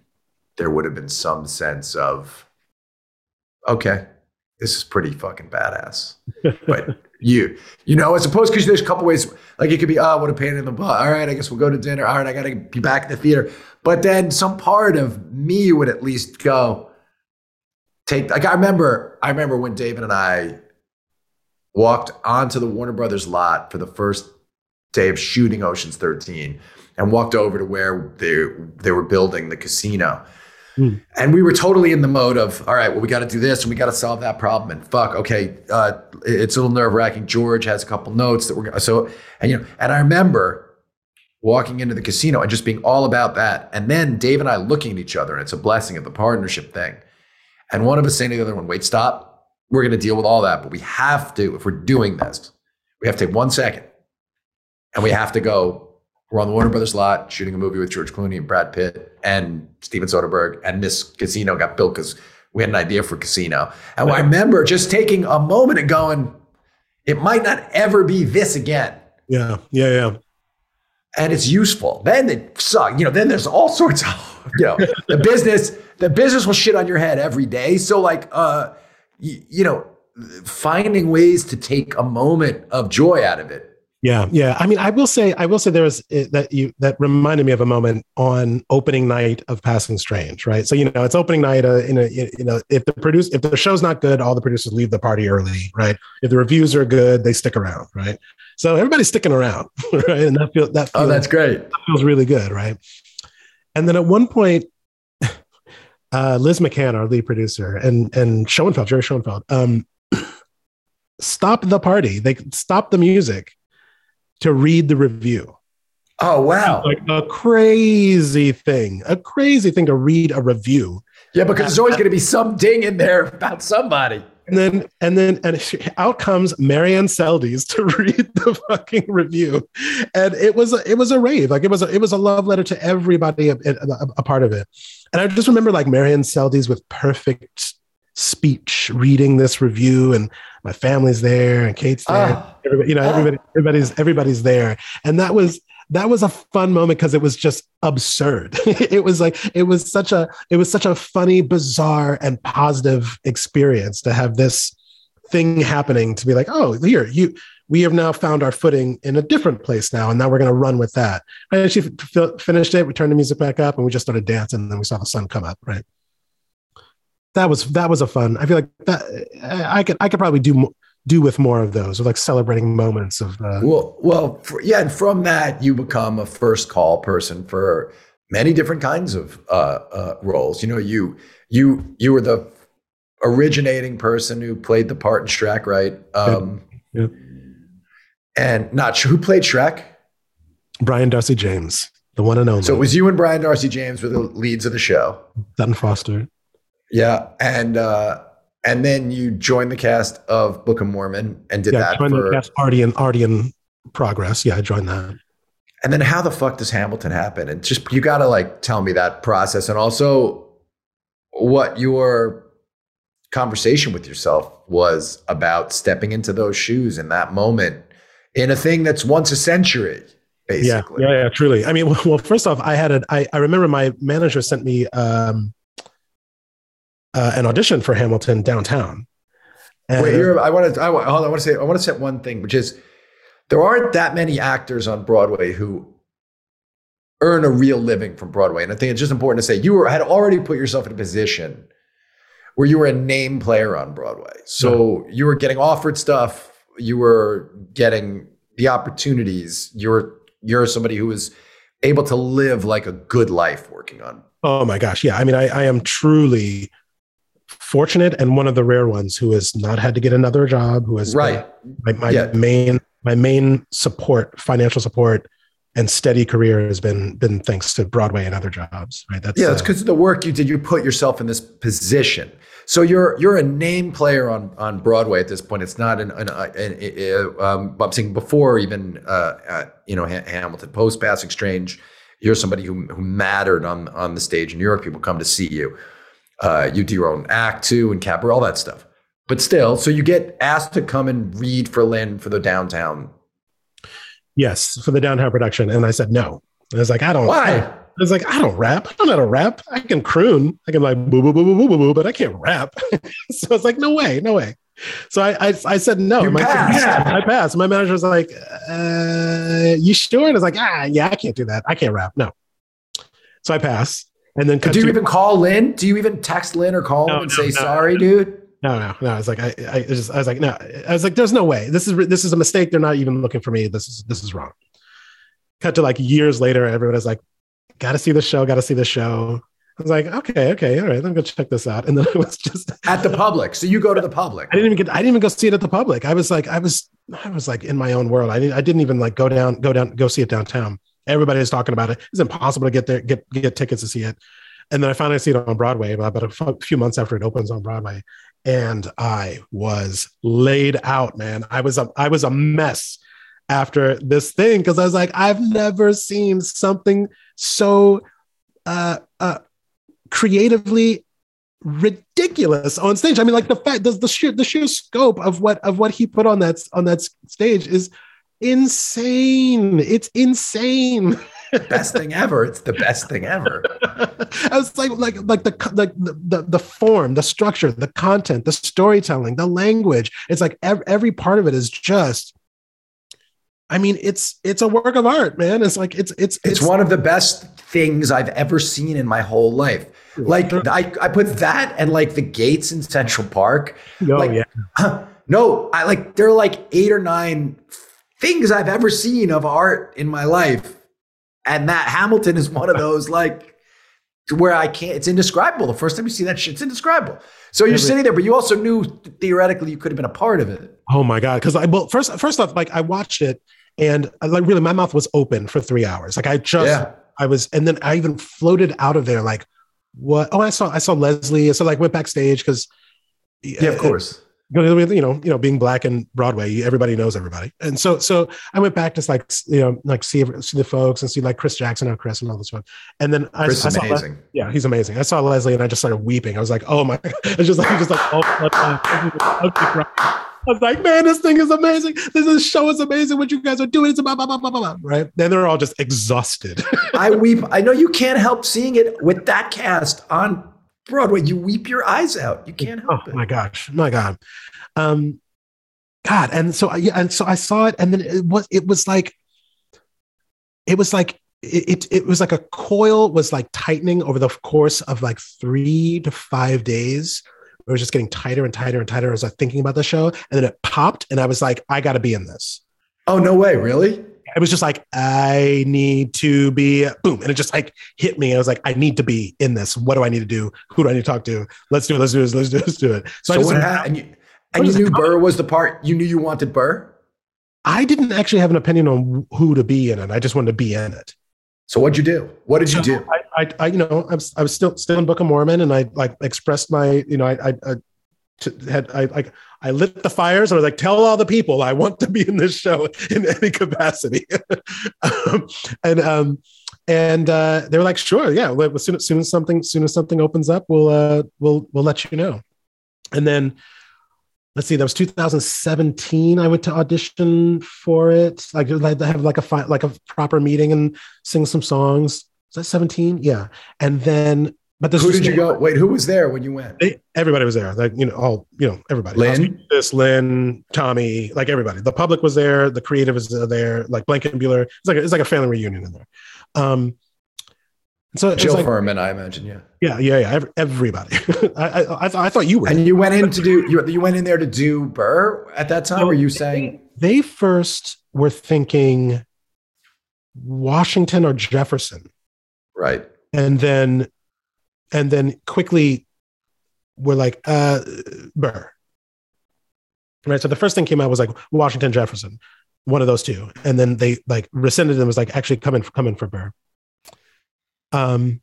there would have been some sense of, okay, this is pretty fucking badass. but you, you know, as opposed because there's a couple ways. Like it could be, oh, what a pain in the butt. All right, I guess we'll go to dinner. All right, I got to be back in the theater. But then some part of me would at least go take. Like I remember, I remember when David and I walked onto the Warner Brothers lot for the first day of shooting Ocean's 13 and walked over to where they they were building the casino Mm. And we were totally in the mode of, all right, well, we got to do this and we got to solve that problem. And fuck, okay, uh, it's a little nerve wracking. George has a couple notes that we're going so, and you know, and I remember walking into the casino and just being all about that. And then Dave and I looking at each other, and it's a blessing of the partnership thing. And one of us saying to the other one, wait, stop. We're going to deal with all that, but we have to, if we're doing this, we have to take one second and we have to go we're on the Warner Brothers lot shooting a movie with George Clooney and Brad Pitt and Steven Soderbergh, and this casino got built because we had an idea for casino. And I remember just taking a moment and going, it might not ever be this again. Yeah, yeah, yeah. And it's useful. Then it sucks. You know, then there's all sorts of, you know, the business, the business will shit on your head every day. So like, uh, you, you know, finding ways to take a moment of joy out of it yeah, yeah. I mean, I will say, I will say, there was eh, that you that reminded me of a moment on opening night of Passing Strange, right? So you know, it's opening night. Uh, in a you know, if the produce if the show's not good, all the producers leave the party early, right? If the reviews are good, they stick around, right? So everybody's sticking around, right? And that feels that feels, oh, that's great. That feels really good, right? And then at one point, uh, Liz McCann, our lead producer, and and Schoenfeld, Jerry Schoenfeld, um, stop the party. They stop the music to read the review. Oh wow! Like a crazy thing, a crazy thing to read a review. Yeah, because there's always going to be some ding in there about somebody. And then, and then, and out comes Marianne Seldes to read the fucking review, and it was a, it was a rave. Like it was a, it was a love letter to everybody, a, a, a part of it. And I just remember like Marianne Seldes with perfect speech reading this review, and my family's there, and Kate's there. Oh. Everybody, you know, ah. everybody, everybody's everybody's there, and that was that was a fun moment because it was just absurd. it was like it was such a it was such a funny, bizarre, and positive experience to have this thing happening to be like, oh, here you we have now found our footing in a different place now, and now we're going to run with that. And she f- finished it. We turned the music back up, and we just started dancing. And then we saw the sun come up. Right. That was that was a fun. I feel like that I could I could probably do more do with more of those, or like celebrating moments of. Uh, well, well, for, yeah, and from that you become a first call person for many different kinds of uh, uh, roles. You know, you you you were the originating person who played the part in Shrek, right? Um, yep. Yep. And not sure who played Shrek. Brian Darcy James, the one and only. So it was you and Brian Darcy James were the leads of the show. Sutton Foster. Yeah, and uh, and then you joined the cast of Book of Mormon and did yeah, that. Joined for, the cast already in already in progress. Yeah, I joined that. And then how the fuck does Hamilton happen? And just you got to like tell me that process, and also what your conversation with yourself was about stepping into those shoes in that moment in a thing that's once a century basically yeah yeah, yeah truly i mean well first off i had a I, I remember my manager sent me um uh, an audition for Hamilton downtown. And Wait, here I want to. I, hold on, I want to say. I want to set one thing, which is there aren't that many actors on Broadway who earn a real living from Broadway, and I think it's just important to say you were had already put yourself in a position where you were a name player on Broadway, so yeah. you were getting offered stuff, you were getting the opportunities. You're you're somebody who was able to live like a good life working on. Oh my gosh, yeah. I mean, I, I am truly fortunate and one of the rare ones who has not had to get another job, who has right. my, my yeah. main my main support, financial support and steady career has been been thanks to Broadway and other jobs. Right. That's yeah, it's because uh, of the work you did. You put yourself in this position. So you're you're a name player on on Broadway at this point. It's not an, an, an, an um, I'm saying before even uh, you know Hamilton post Passing Strange. You're somebody who who mattered on on the stage in New York. People come to see you. Uh, you do your own act too and cabaret, all that stuff. But still, so you get asked to come and read for Lin for the downtown. Yes, for the downtown production, and I said no. I was like, I don't. Why? I was like, I don't rap. I don't know how to rap. I can croon. I can like boo boo boo boo boo boo boo, but I can't rap. so it's like, no way, no way. So I I, I said no. You My, passed. I passed. My manager was like, uh, "You sure?" And I was like, "Ah, yeah, I can't do that. I can't rap. No." So I pass. And then do you even call Lin? Do you even text Lin or call no, him and no, say no, sorry, dude? No, no, no. I was like, I, I just, I was like, no. I was like, there's no way. This is this is a mistake. They're not even looking for me. This is this is wrong. Cut to like years later, everybody's like, got to see the show. Got to see the show. I was like, okay, okay, all right, let me go check this out. And then it was just at the public. So you go to the public. I didn't even get. I didn't even go see it at the public. I was like, I was, I was like in my own world. I didn't. I didn't even like go down, go down, go see it downtown. Everybody is talking about it. It's impossible to get there, get get tickets to see it. And then I finally see it on Broadway about a few months after it opens on Broadway. And I was laid out, man. I was a, I was a mess after this thing because I was like, I've never seen something so uh, uh, creatively ridiculous on stage. I mean, like the fact, the, the sheer the sheer scope of what of what he put on that on that stage is insane. It's insane. best thing ever. It's the best thing ever. I was like, like, like the like the, the the form, the structure, the content, the storytelling, the language. It's like every, every part of it is just. I mean, it's it's a work of art, man. It's like it's it's it's, it's one of the best things I've ever seen in my whole life. Like I, I put that and like the gates in Central Park. Oh like, yeah. no, I like there are like eight or nine things I've ever seen of art in my life and that Hamilton is one of those like where I can't. It's indescribable. The first time you see that shit, it's indescribable. So you're sitting there, but you also knew theoretically you could have been a part of it. Oh my god! Because I well, first first off, like I watched it, and I, like really, my mouth was open for three hours. Like I just, Yeah. I was, and then I even floated out of there. Like what? Oh, I saw I saw Leslie. So like went backstage because Yeah, of uh, course. You know, you know, you know, being black and Broadway, everybody knows everybody, and so so I went back to like you know like see see the folks and see like Chris Jackson, oh Chris, and all this stuff, and then I, I is saw amazing. yeah, he's amazing. I saw Leslie and I just started weeping. I was like, oh my, I was just like, just like, oh, my I was like, man, this thing is amazing. This, show is amazing. What you guys are doing is blah, blah, blah, blah, blah, blah. right. Then they're all just exhausted. I weep. I know you can't help seeing it with that cast on Broadway. You weep your eyes out. You can't oh help it. my gosh, my God, um, God, and so yeah, and so I saw it, and then it was it was like, it was like it, it it was like a coil was like tightening over the course of like three to five days. It was just getting tighter and tighter and tighter as I was thinking about the show, and then it popped, and I was like, I got to be in this. Oh no way! Really? It was just like I need to be boom, and it just like hit me. I was like, I need to be in this. What do I need to do? Who do I need to talk to? Let's do it. Let's do it. Let's do it. Let's do it. So, I just what happened? And you, and you knew? Burr was the part. You knew you wanted Burr. I didn't actually have an opinion on who to be in it. I just wanted to be in it. So what'd you do? What did you do? I, I, I you know, I was, I was still still in Book of Mormon, and I like expressed my, you know, I, I, I t- had, I like, I lit the fires. I was like, tell all the people I want to be in this show in any capacity, um, and um, and uh, they were like, sure, yeah. As soon as soon as something, soon as something opens up, we'll uh, we'll we'll let you know. And then let's see, that was 2017. I went to audition for it. Like I have like a fi- like a proper meeting and sing some songs. Is that 17? Yeah. And then, but this Who did you go? Wait, who was there when you went? They, everybody was there. Like you know, all you know, everybody. Lin? this Lin, Tommy, like everybody. The public was there. The creative was there. Like Blankenbuehler. It's like a, it's like a family reunion in there. Um, so Jill like, Furman, I imagine. Yeah. yeah, yeah, yeah. ev- Everybody. I, I, I, I thought you were. And you went in to do. You, you went in there to do Burr at that time. No, were you saying? they first were thinking Washington or Jefferson, Right. and then and then quickly were like uh Burr. Right. So the first thing came out was like Washington Jefferson, one of those two, and then they like rescinded them was like actually come in come in for Burr. Um,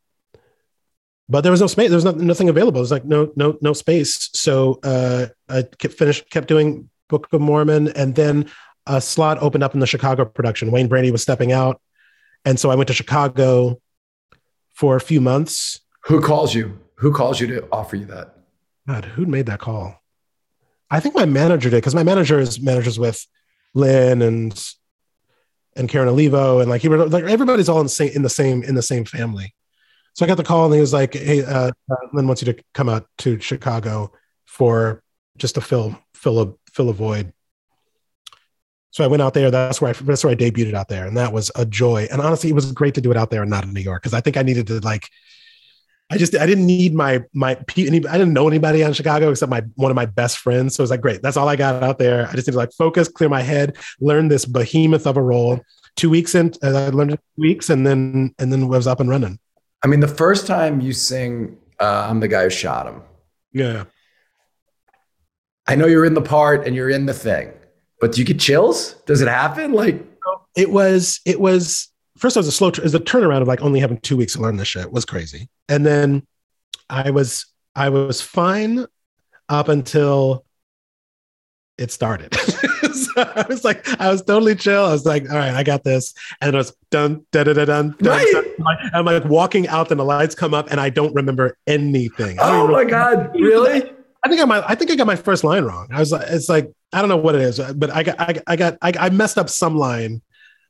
but there was no space. There was not, nothing available. It was like no no no space. So uh, I kept finished kept doing Book of Mormon, and then a slot opened up in the Chicago production. Wayne Brady was stepping out, and so I went to Chicago for a few months. Who calls you? Who calls you to offer you that? God, who made that call? I think my manager did because my manager is managers with Lin and and Karen Olivo and like he like everybody's all in the same in the same in the same family. So I got the call and he was like, "Hey, uh, uh, Lin wants you to come out to Chicago for just to fill fill a fill a void." So I went out there. That's where I that's where I debuted out there, and that was a joy. And honestly, it was great to do it out there and not in New York because I think I needed to like I just I didn't need my my any I didn't know anybody on Chicago except my one of my best friends. So it was like great. That's all I got out there. I just need to like focus, clear my head, learn this behemoth of a role. Two weeks in, uh, I learned it two weeks, and then and then was up and running. I mean, the first time you sing, uh, "I'm the guy who shot him." Yeah, I know you're in the part and you're in the thing, but do you get chills? Does it happen? Like, it was it was first. It was a slow. Was a turnaround of like only having two weeks to learn this shit was crazy, and then I was I was fine up until it started. so I was like, I was totally chill. I was like, all right, I got this. And it was done, da da da dun. Right. dun. I'm like walking out, and the lights come up, and I don't remember anything. Oh my remember- god, really? I think I might. I think I got my first line wrong. I was like, it's like I don't know what it is, but I got, I, got- I got, I, I messed up some line,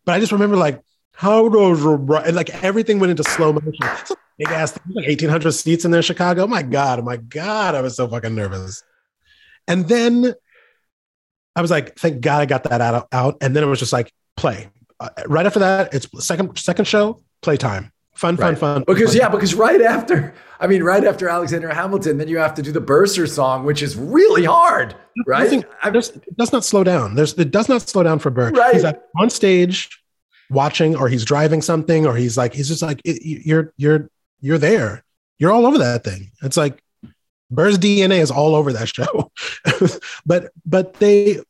but I just remember like how does and like everything went into slow motion. Big ass, thing, like eighteen hundred seats in there, Chicago. Oh my god, oh my god, I was so fucking nervous. And then I was like, thank God I got that out. out. And then it was just like play. Uh, right after that, it's second second show, playtime. Fun, fun, Right. fun. Because fun. yeah, because right after, I mean, right after Alexander Hamilton, then you have to do the Bursar song, which is really hard, right? Nothing- I- there's, it does not slow down. There's it does not slow down for Burr. Right. He's on stage watching, or he's driving something, or he's like he's just like you're you're you're there. you're all over that thing. It's like Burr's DNA is all over that show. but but they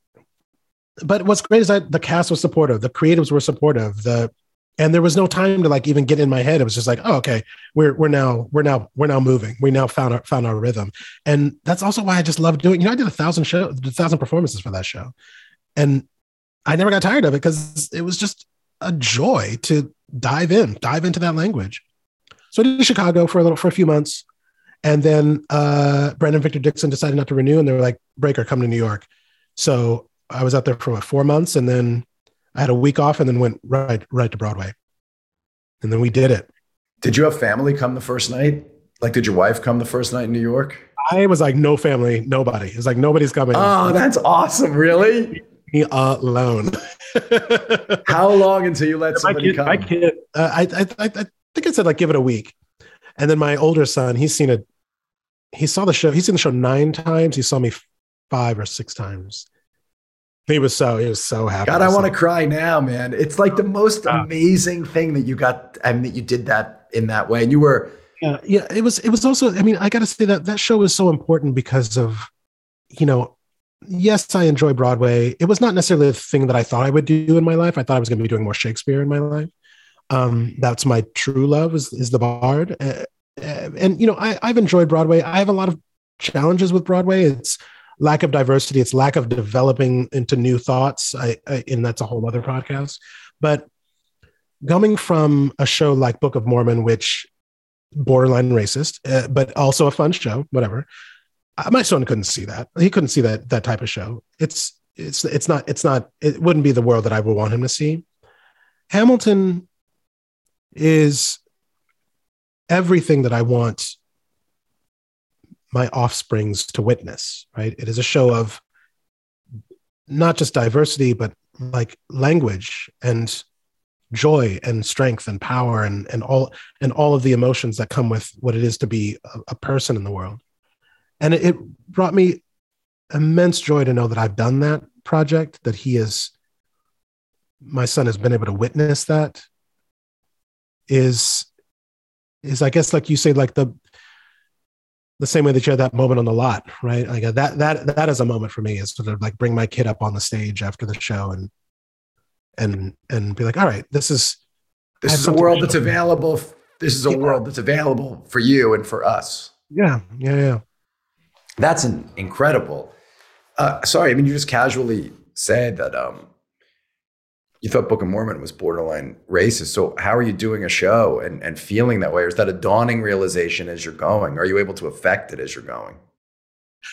but what's great is that the cast was supportive, the creatives were supportive, the and there was no time to like even get in my head. It was just like, oh, okay, we're we're now we're now we're now moving. We now found our found our rhythm, and that's also why I just love doing. You know, I did a thousand show, a thousand performances for that show, and I never got tired of it because it was just a joy to dive in, dive into that language. So I did Chicago for a little for a few months, and then uh, Brandon Victor Dixon decided not to renew, and they were like, "Breaker, come to New York." So I was out there for what, four months, and then I had a week off and then went right right to Broadway. And then we did it. Did you have family come the first night? Like, did your wife come the first night in New York? I was like, no family, nobody. It's like nobody's coming. Oh, that's awesome! Really? Me alone. How long until you let somebody my kid, come? My kid, uh, I, I, I, I think I said like give it a week, and then my older son, he's seen it. He saw the show. He's seen the show nine times. He saw me five or six times. He was so he was so happy. God, I want to cry now, man. It's like the most amazing thing that you got and that you did that in that way. And you were yeah, yeah. It was it was also. I mean, I got to say that that show was so important because of, you know, yes, I enjoy Broadway. It was not necessarily the thing that I thought I would do in my life. I thought I was going to be doing more Shakespeare in my life. Um, that's my true love is is the Bard. Uh, and you know, I, I've enjoyed Broadway. I have a lot of challenges with Broadway. It's lack of diversity, it's lack of developing into new thoughts. I, I, and that's a whole other podcast. But coming from a show like Book of Mormon, which borderline racist, uh, but also a fun show, whatever. My son couldn't see that. He couldn't see that that type of show. It's it's it's not it's not it wouldn't be the world that I would want him to see. Hamilton is everything that I want my offsprings to witness, right? It is a show of not just diversity, but like language and joy and strength and power and, and all and all of the emotions that come with what it is to be a, a person in the world. And it, it brought me immense joy to know that I've done that project, that he is my son has been able to witness that is is I guess like you say, like the the same way that you had that moment on the lot, right? Like uh, that that that is a moment for me is sort of like bring my kid up on the stage after the show and and and be like, all right, this is this is a world that's available. This is a yeah. world that's available for you and for us. Yeah, yeah, yeah. That's an incredible. Uh, sorry, I mean you just casually said that um, you thought Book of Mormon was borderline racist. So how are you doing a show and, and feeling that way? Or is that a dawning realization as you're going? Are you able to affect it as you're going?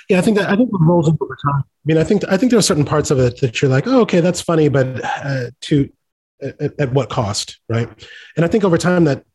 Yeah, I think that I think it rolls over time. I mean, I think I think there are certain parts of it that you're like, oh, okay, that's funny, but uh, to at, at, what cost, right? And I think over time that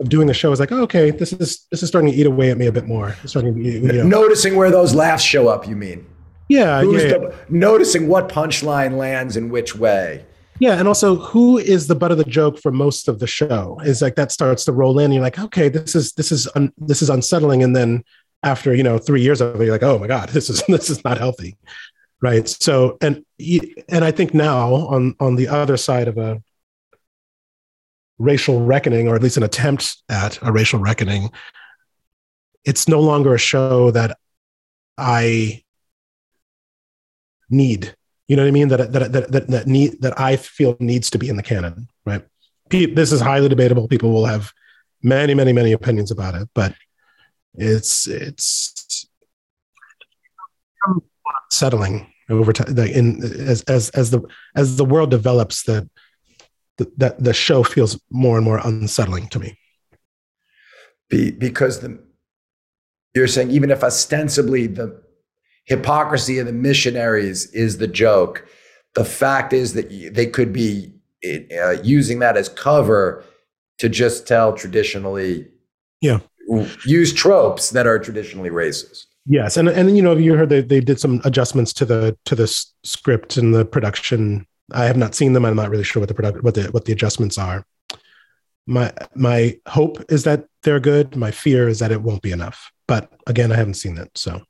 of doing the show is like, oh, okay, this is this is starting to eat away at me a bit more. It's starting to, you know. noticing where those laughs show up. You mean? Yeah, Who's yeah, the, noticing what punchline lands in which way. Yeah, and also who is the butt of the joke for most of the show is like that starts to roll in. You're like, okay, this is this is un, this is unsettling, and then after you know three years of it, you're like, oh my god, this is this is not healthy, right? So and and I think now on on the other side of a racial reckoning, or at least an attempt at a racial reckoning, it's no longer a show that I need. You know what I mean? That that that that, that need that I feel needs to be in the canon, right? This is highly debatable. People will have many, many, many opinions about it, but it's it's settling over time. In as as as the as the world develops, that the, that the show feels more and more unsettling to me. Be, because the you're saying even if ostensibly the hypocrisy of the missionaries is the joke. The fact is that they could be uh, using that as cover to just tell traditionally, yeah, use tropes that are traditionally racist. Yes, and and you know you heard they, they did some adjustments to the to the script and the production. I have not seen them. I'm not really sure what the product what the what the adjustments are. My my hope is that they're good. My fear is that it won't be enough. But again, I haven't seen it, so.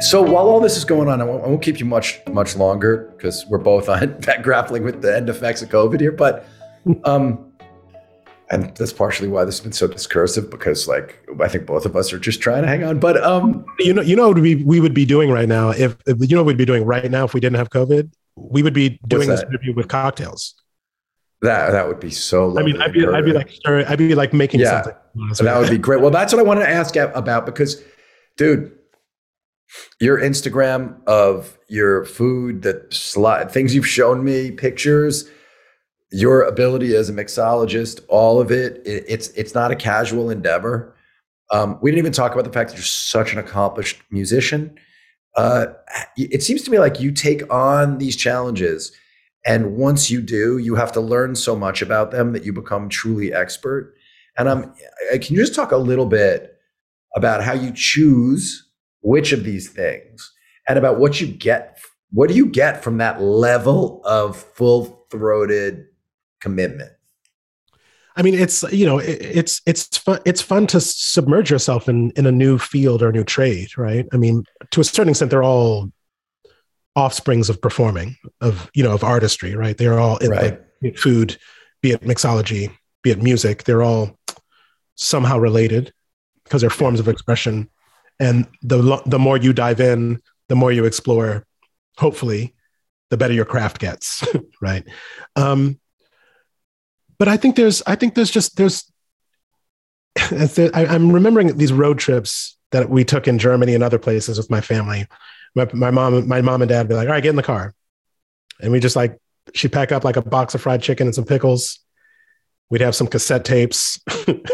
So while all this is going on, I won't, I won't keep you much much longer because we're both on grappling with the end effects of COVID here. But um, and that's partially why this has been so discursive because like I think both of us are just trying to hang on. But um, you know, you know what we we would be doing right now if, if you know what we'd be doing right now if we didn't have COVID. We would be doing this interview with cocktails. That that would be so. I mean, I'd be I'd be like I'd be like making yeah, something. that would be great. Well, that's what I wanted to ask about because, dude, your Instagram of your food, the slide, things you've shown me, pictures, your ability as a mixologist, all of it, it it's it's not a casual endeavor. Um, we didn't even talk about the fact that you're such an accomplished musician. Uh, it seems to me like you take on these challenges and once you do, you have to learn so much about them that you become truly expert. And um, can you just talk a little bit about how you choose which of these things and about what you get? What do you get from that level of full throated commitment? I mean, it's you know, it's it's fun. It's fun to submerge yourself in in a new field or a new trade, right? I mean, to a certain extent, they're all offsprings of performing of you know of artistry right they're all in right. like, food be it mixology be it music they're all somehow related because they're forms of expression and the the more you dive in the more you explore hopefully the better your craft gets right um but i think there's i think there's just there's i'm remembering these road trips that we took in germany and other places with my family my, my mom, my mom and dad would be like, all right, get in the car. And we just like, she'd pack up like a box of fried chicken and some pickles. We'd have some cassette tapes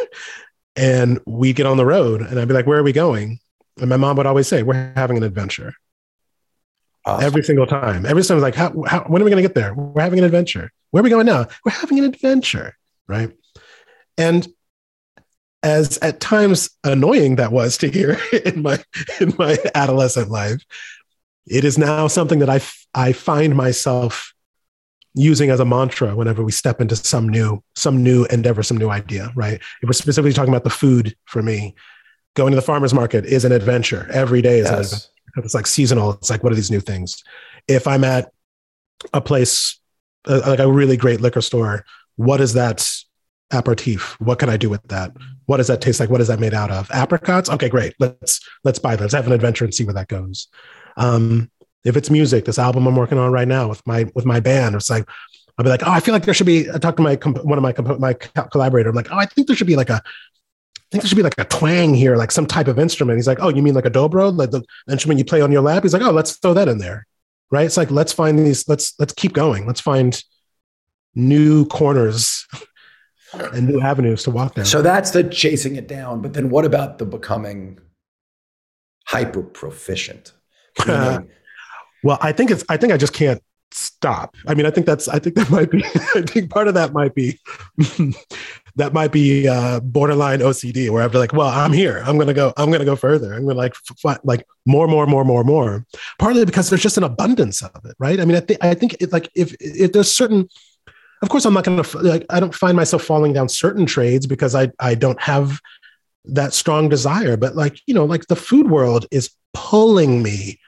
and we'd get on the road and I'd be like, where are we going? And my mom would always say, we're having an adventure. Awesome. Every single time. Every time, like, how, how, when are we going to get there? We're having an adventure. Where are we going now? We're having an adventure. Right. And as at times annoying that was to hear in my in my adolescent life it is now something that i i find myself using as a mantra whenever we step into some new some new endeavor some new idea right if we're specifically talking about the food for me going to the farmers market is an adventure every day is yes. It's like seasonal. It's like what are these new things? If i'm at a place uh, like a really great liquor store what is that aperitif? What can i do with that? What does that taste like? What is that made out of? Apricots? Okay great. Let's let's buy that let's have an adventure and see where that goes. Um, if it's music this album i'm working on right now with my with my band it's like i'll be like oh i feel like there should be i talked to my one of my my collaborator. I'm like oh i think there should be like a I think there should be like a twang here, like some type of instrument. He's like, "Oh, you mean like a dobro, like the instrument you play on your lap?" He's like, "Oh, let's throw that in there." Right? It's like let's find these. Let's let's keep going. Let's find new corners and new avenues to walk down. So that's the chasing it down. But then what about the becoming hyper proficient? well, I think it's I think I just can't stop. I mean, I think that's I think that might be I think part of that might be that might be uh, borderline OCD where I'm like, well, I'm here. I'm gonna go. I'm gonna go further. I'm gonna like f- like more, more, more, more, more. Partly because there's just an abundance of it, right? I mean, I think I think it, like if, if there's certain of course, I'm not going to like. I don't find myself falling down certain trades because I I don't have that strong desire. But like you know, like the food world is pulling me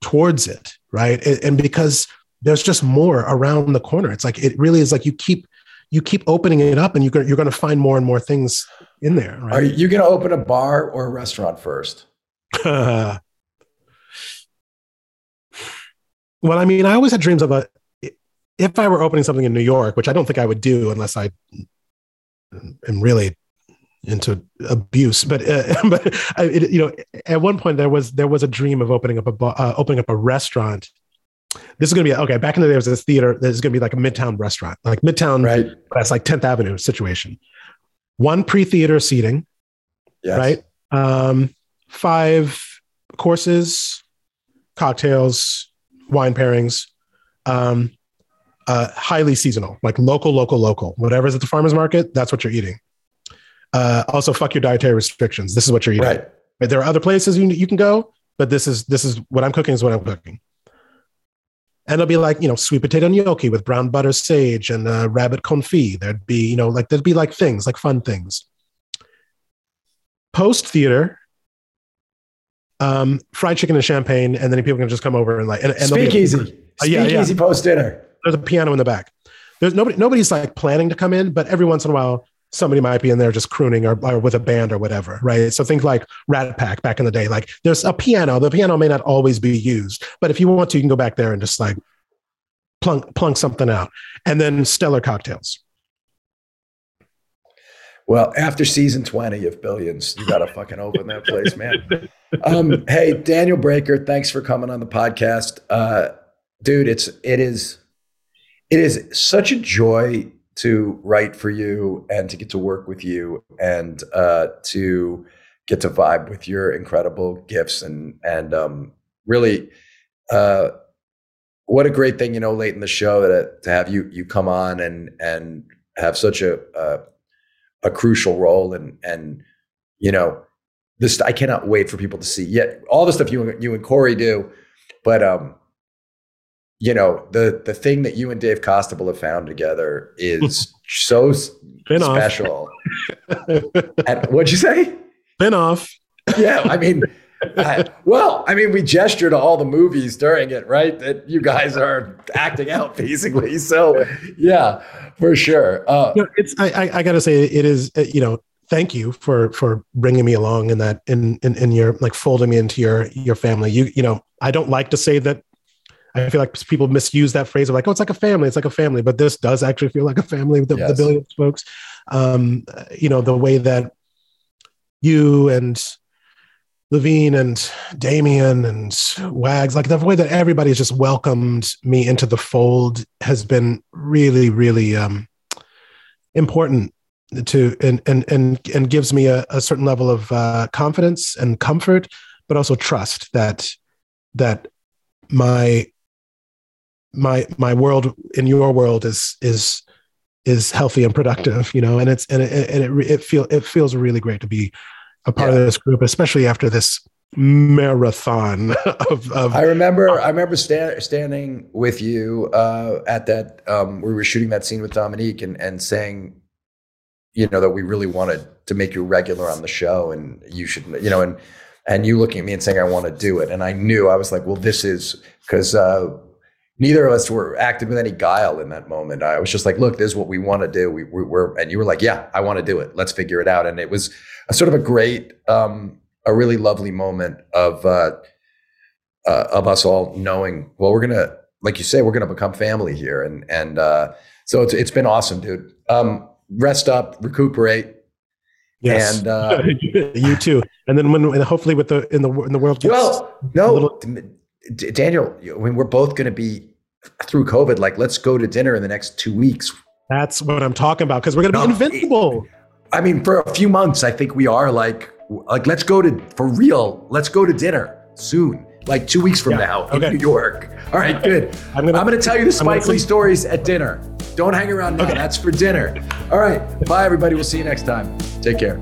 towards it, right? And, and because there's just more around the corner. It's like it really is like you keep you keep opening it up, and you're going, you're going to find more and more things in there. Right? Are you going to open a bar or a restaurant first? well, I mean, I always had dreams of a if I were opening something in New York, which I don't think I would do unless I am really into abuse, but uh, but I, it, you know, at one point there was there was a dream of opening up a uh, opening up a restaurant. This is going to be okay. Back in the day, there was this theater. There's going to be like a Midtown restaurant, like Midtown. Right. That's like 10th Avenue situation. One pre-theater seating. Yes. Right. Um, five courses, cocktails, wine pairings. Um, uh, highly seasonal, like local, local, local. Whatever's at the farmer's market, that's what you're eating. Uh, also, fuck your dietary restrictions. This is what you're eating. Right. right. There are other places you, you can go, but this is this is what I'm cooking. Is what I'm cooking. And it'll be like you know sweet potato gnocchi with brown butter sage and uh, rabbit confit. There'd be you know like there'd be like things like fun things. Post theater, um, fried chicken and champagne, and then people can just come over and like and, and there'll be a- Speakeasy. Uh, yeah, yeah. Speakeasy post dinner. there's a piano in the back. There's nobody nobody's like planning to come in, but every once in a while somebody might be in there just crooning or, or with a band or whatever, right? So think like Rat Pack back in the day. Like there's a piano. The piano may not always be used, but if you want to, you can go back there and just like plunk plunk something out. And then stellar cocktails. Well, after season 20 of Billions, you got to fucking open that place, man. Um, hey, Daniel Breaker, thanks for coming on the podcast. Uh, dude, it's, it is, it is such a joy to write for you and to get to work with you and uh, to get to vibe with your incredible gifts and, and um, really, uh, what a great thing, you know, late in the show that to have you, you come on and, and have such a, uh, a crucial role and and you know this I cannot wait for people to see. Yet all the stuff you and you and Corey do but um you know the the thing that you and Dave Costabile have found together is so special and what'd you say Spin off. yeah I mean I- well I mean we gesture to all the movies during it right that you guys are acting out basically so yeah for sure uh You know, it's I, I I gotta say it is uh, you know thank you for for bringing me along in that in in, in your like folding me into your your family. You you know I don't like to say that. I feel like people misuse that phrase of like, oh, it's like a family. It's like a family, but this does actually feel like a family with the, the billions folks. Um, you know the way that you and Levien and Damian and Wags, like the way that everybody's just welcomed me into the fold has been really, really um, important to and and and and gives me a, a certain level of uh, confidence and comfort, but also trust that that my my my world in your world is is is healthy and productive, you know, and it's and it and it, it feel it feels really great to be a part of this group, especially after this marathon of, of I remember, I remember sta- standing with you uh, at that. Um, we were shooting that scene with Dominique and and saying, you know, that we really wanted to make you regular on the show, and you should, you know, and and you looking at me and saying, I want to do it, and I knew I was like, well, this is because uh, neither of us were acting with any guile in that moment. I was just like, look, this is what we want to do. We, we were, and you were like, yeah, I want to do it. Let's figure it out. And it was a sort of a great, um, a really lovely moment of, uh, uh, of us all knowing, well, we're gonna, like you say, we're gonna become family here, and and uh, so it's it's been awesome, dude. Um, rest up, recuperate, yes, and uh, you too. And then when and hopefully with the in the in the world gets well, no, Daniel, I mean, we're both gonna be through COVID. Like, let's go to dinner in the next two weeks. That's what I'm talking about because we're going to be invincible. I mean, for a few months, I think we are like, like let's go to for real. Let's go to dinner soon, like two weeks from Yeah, now in. New York. All right, good. I'm gonna- I'm gonna tell you the Spike Lee stories at dinner. Don't hang around now. Okay. That's for dinner. All right, bye everybody. We'll see you next time. Take care.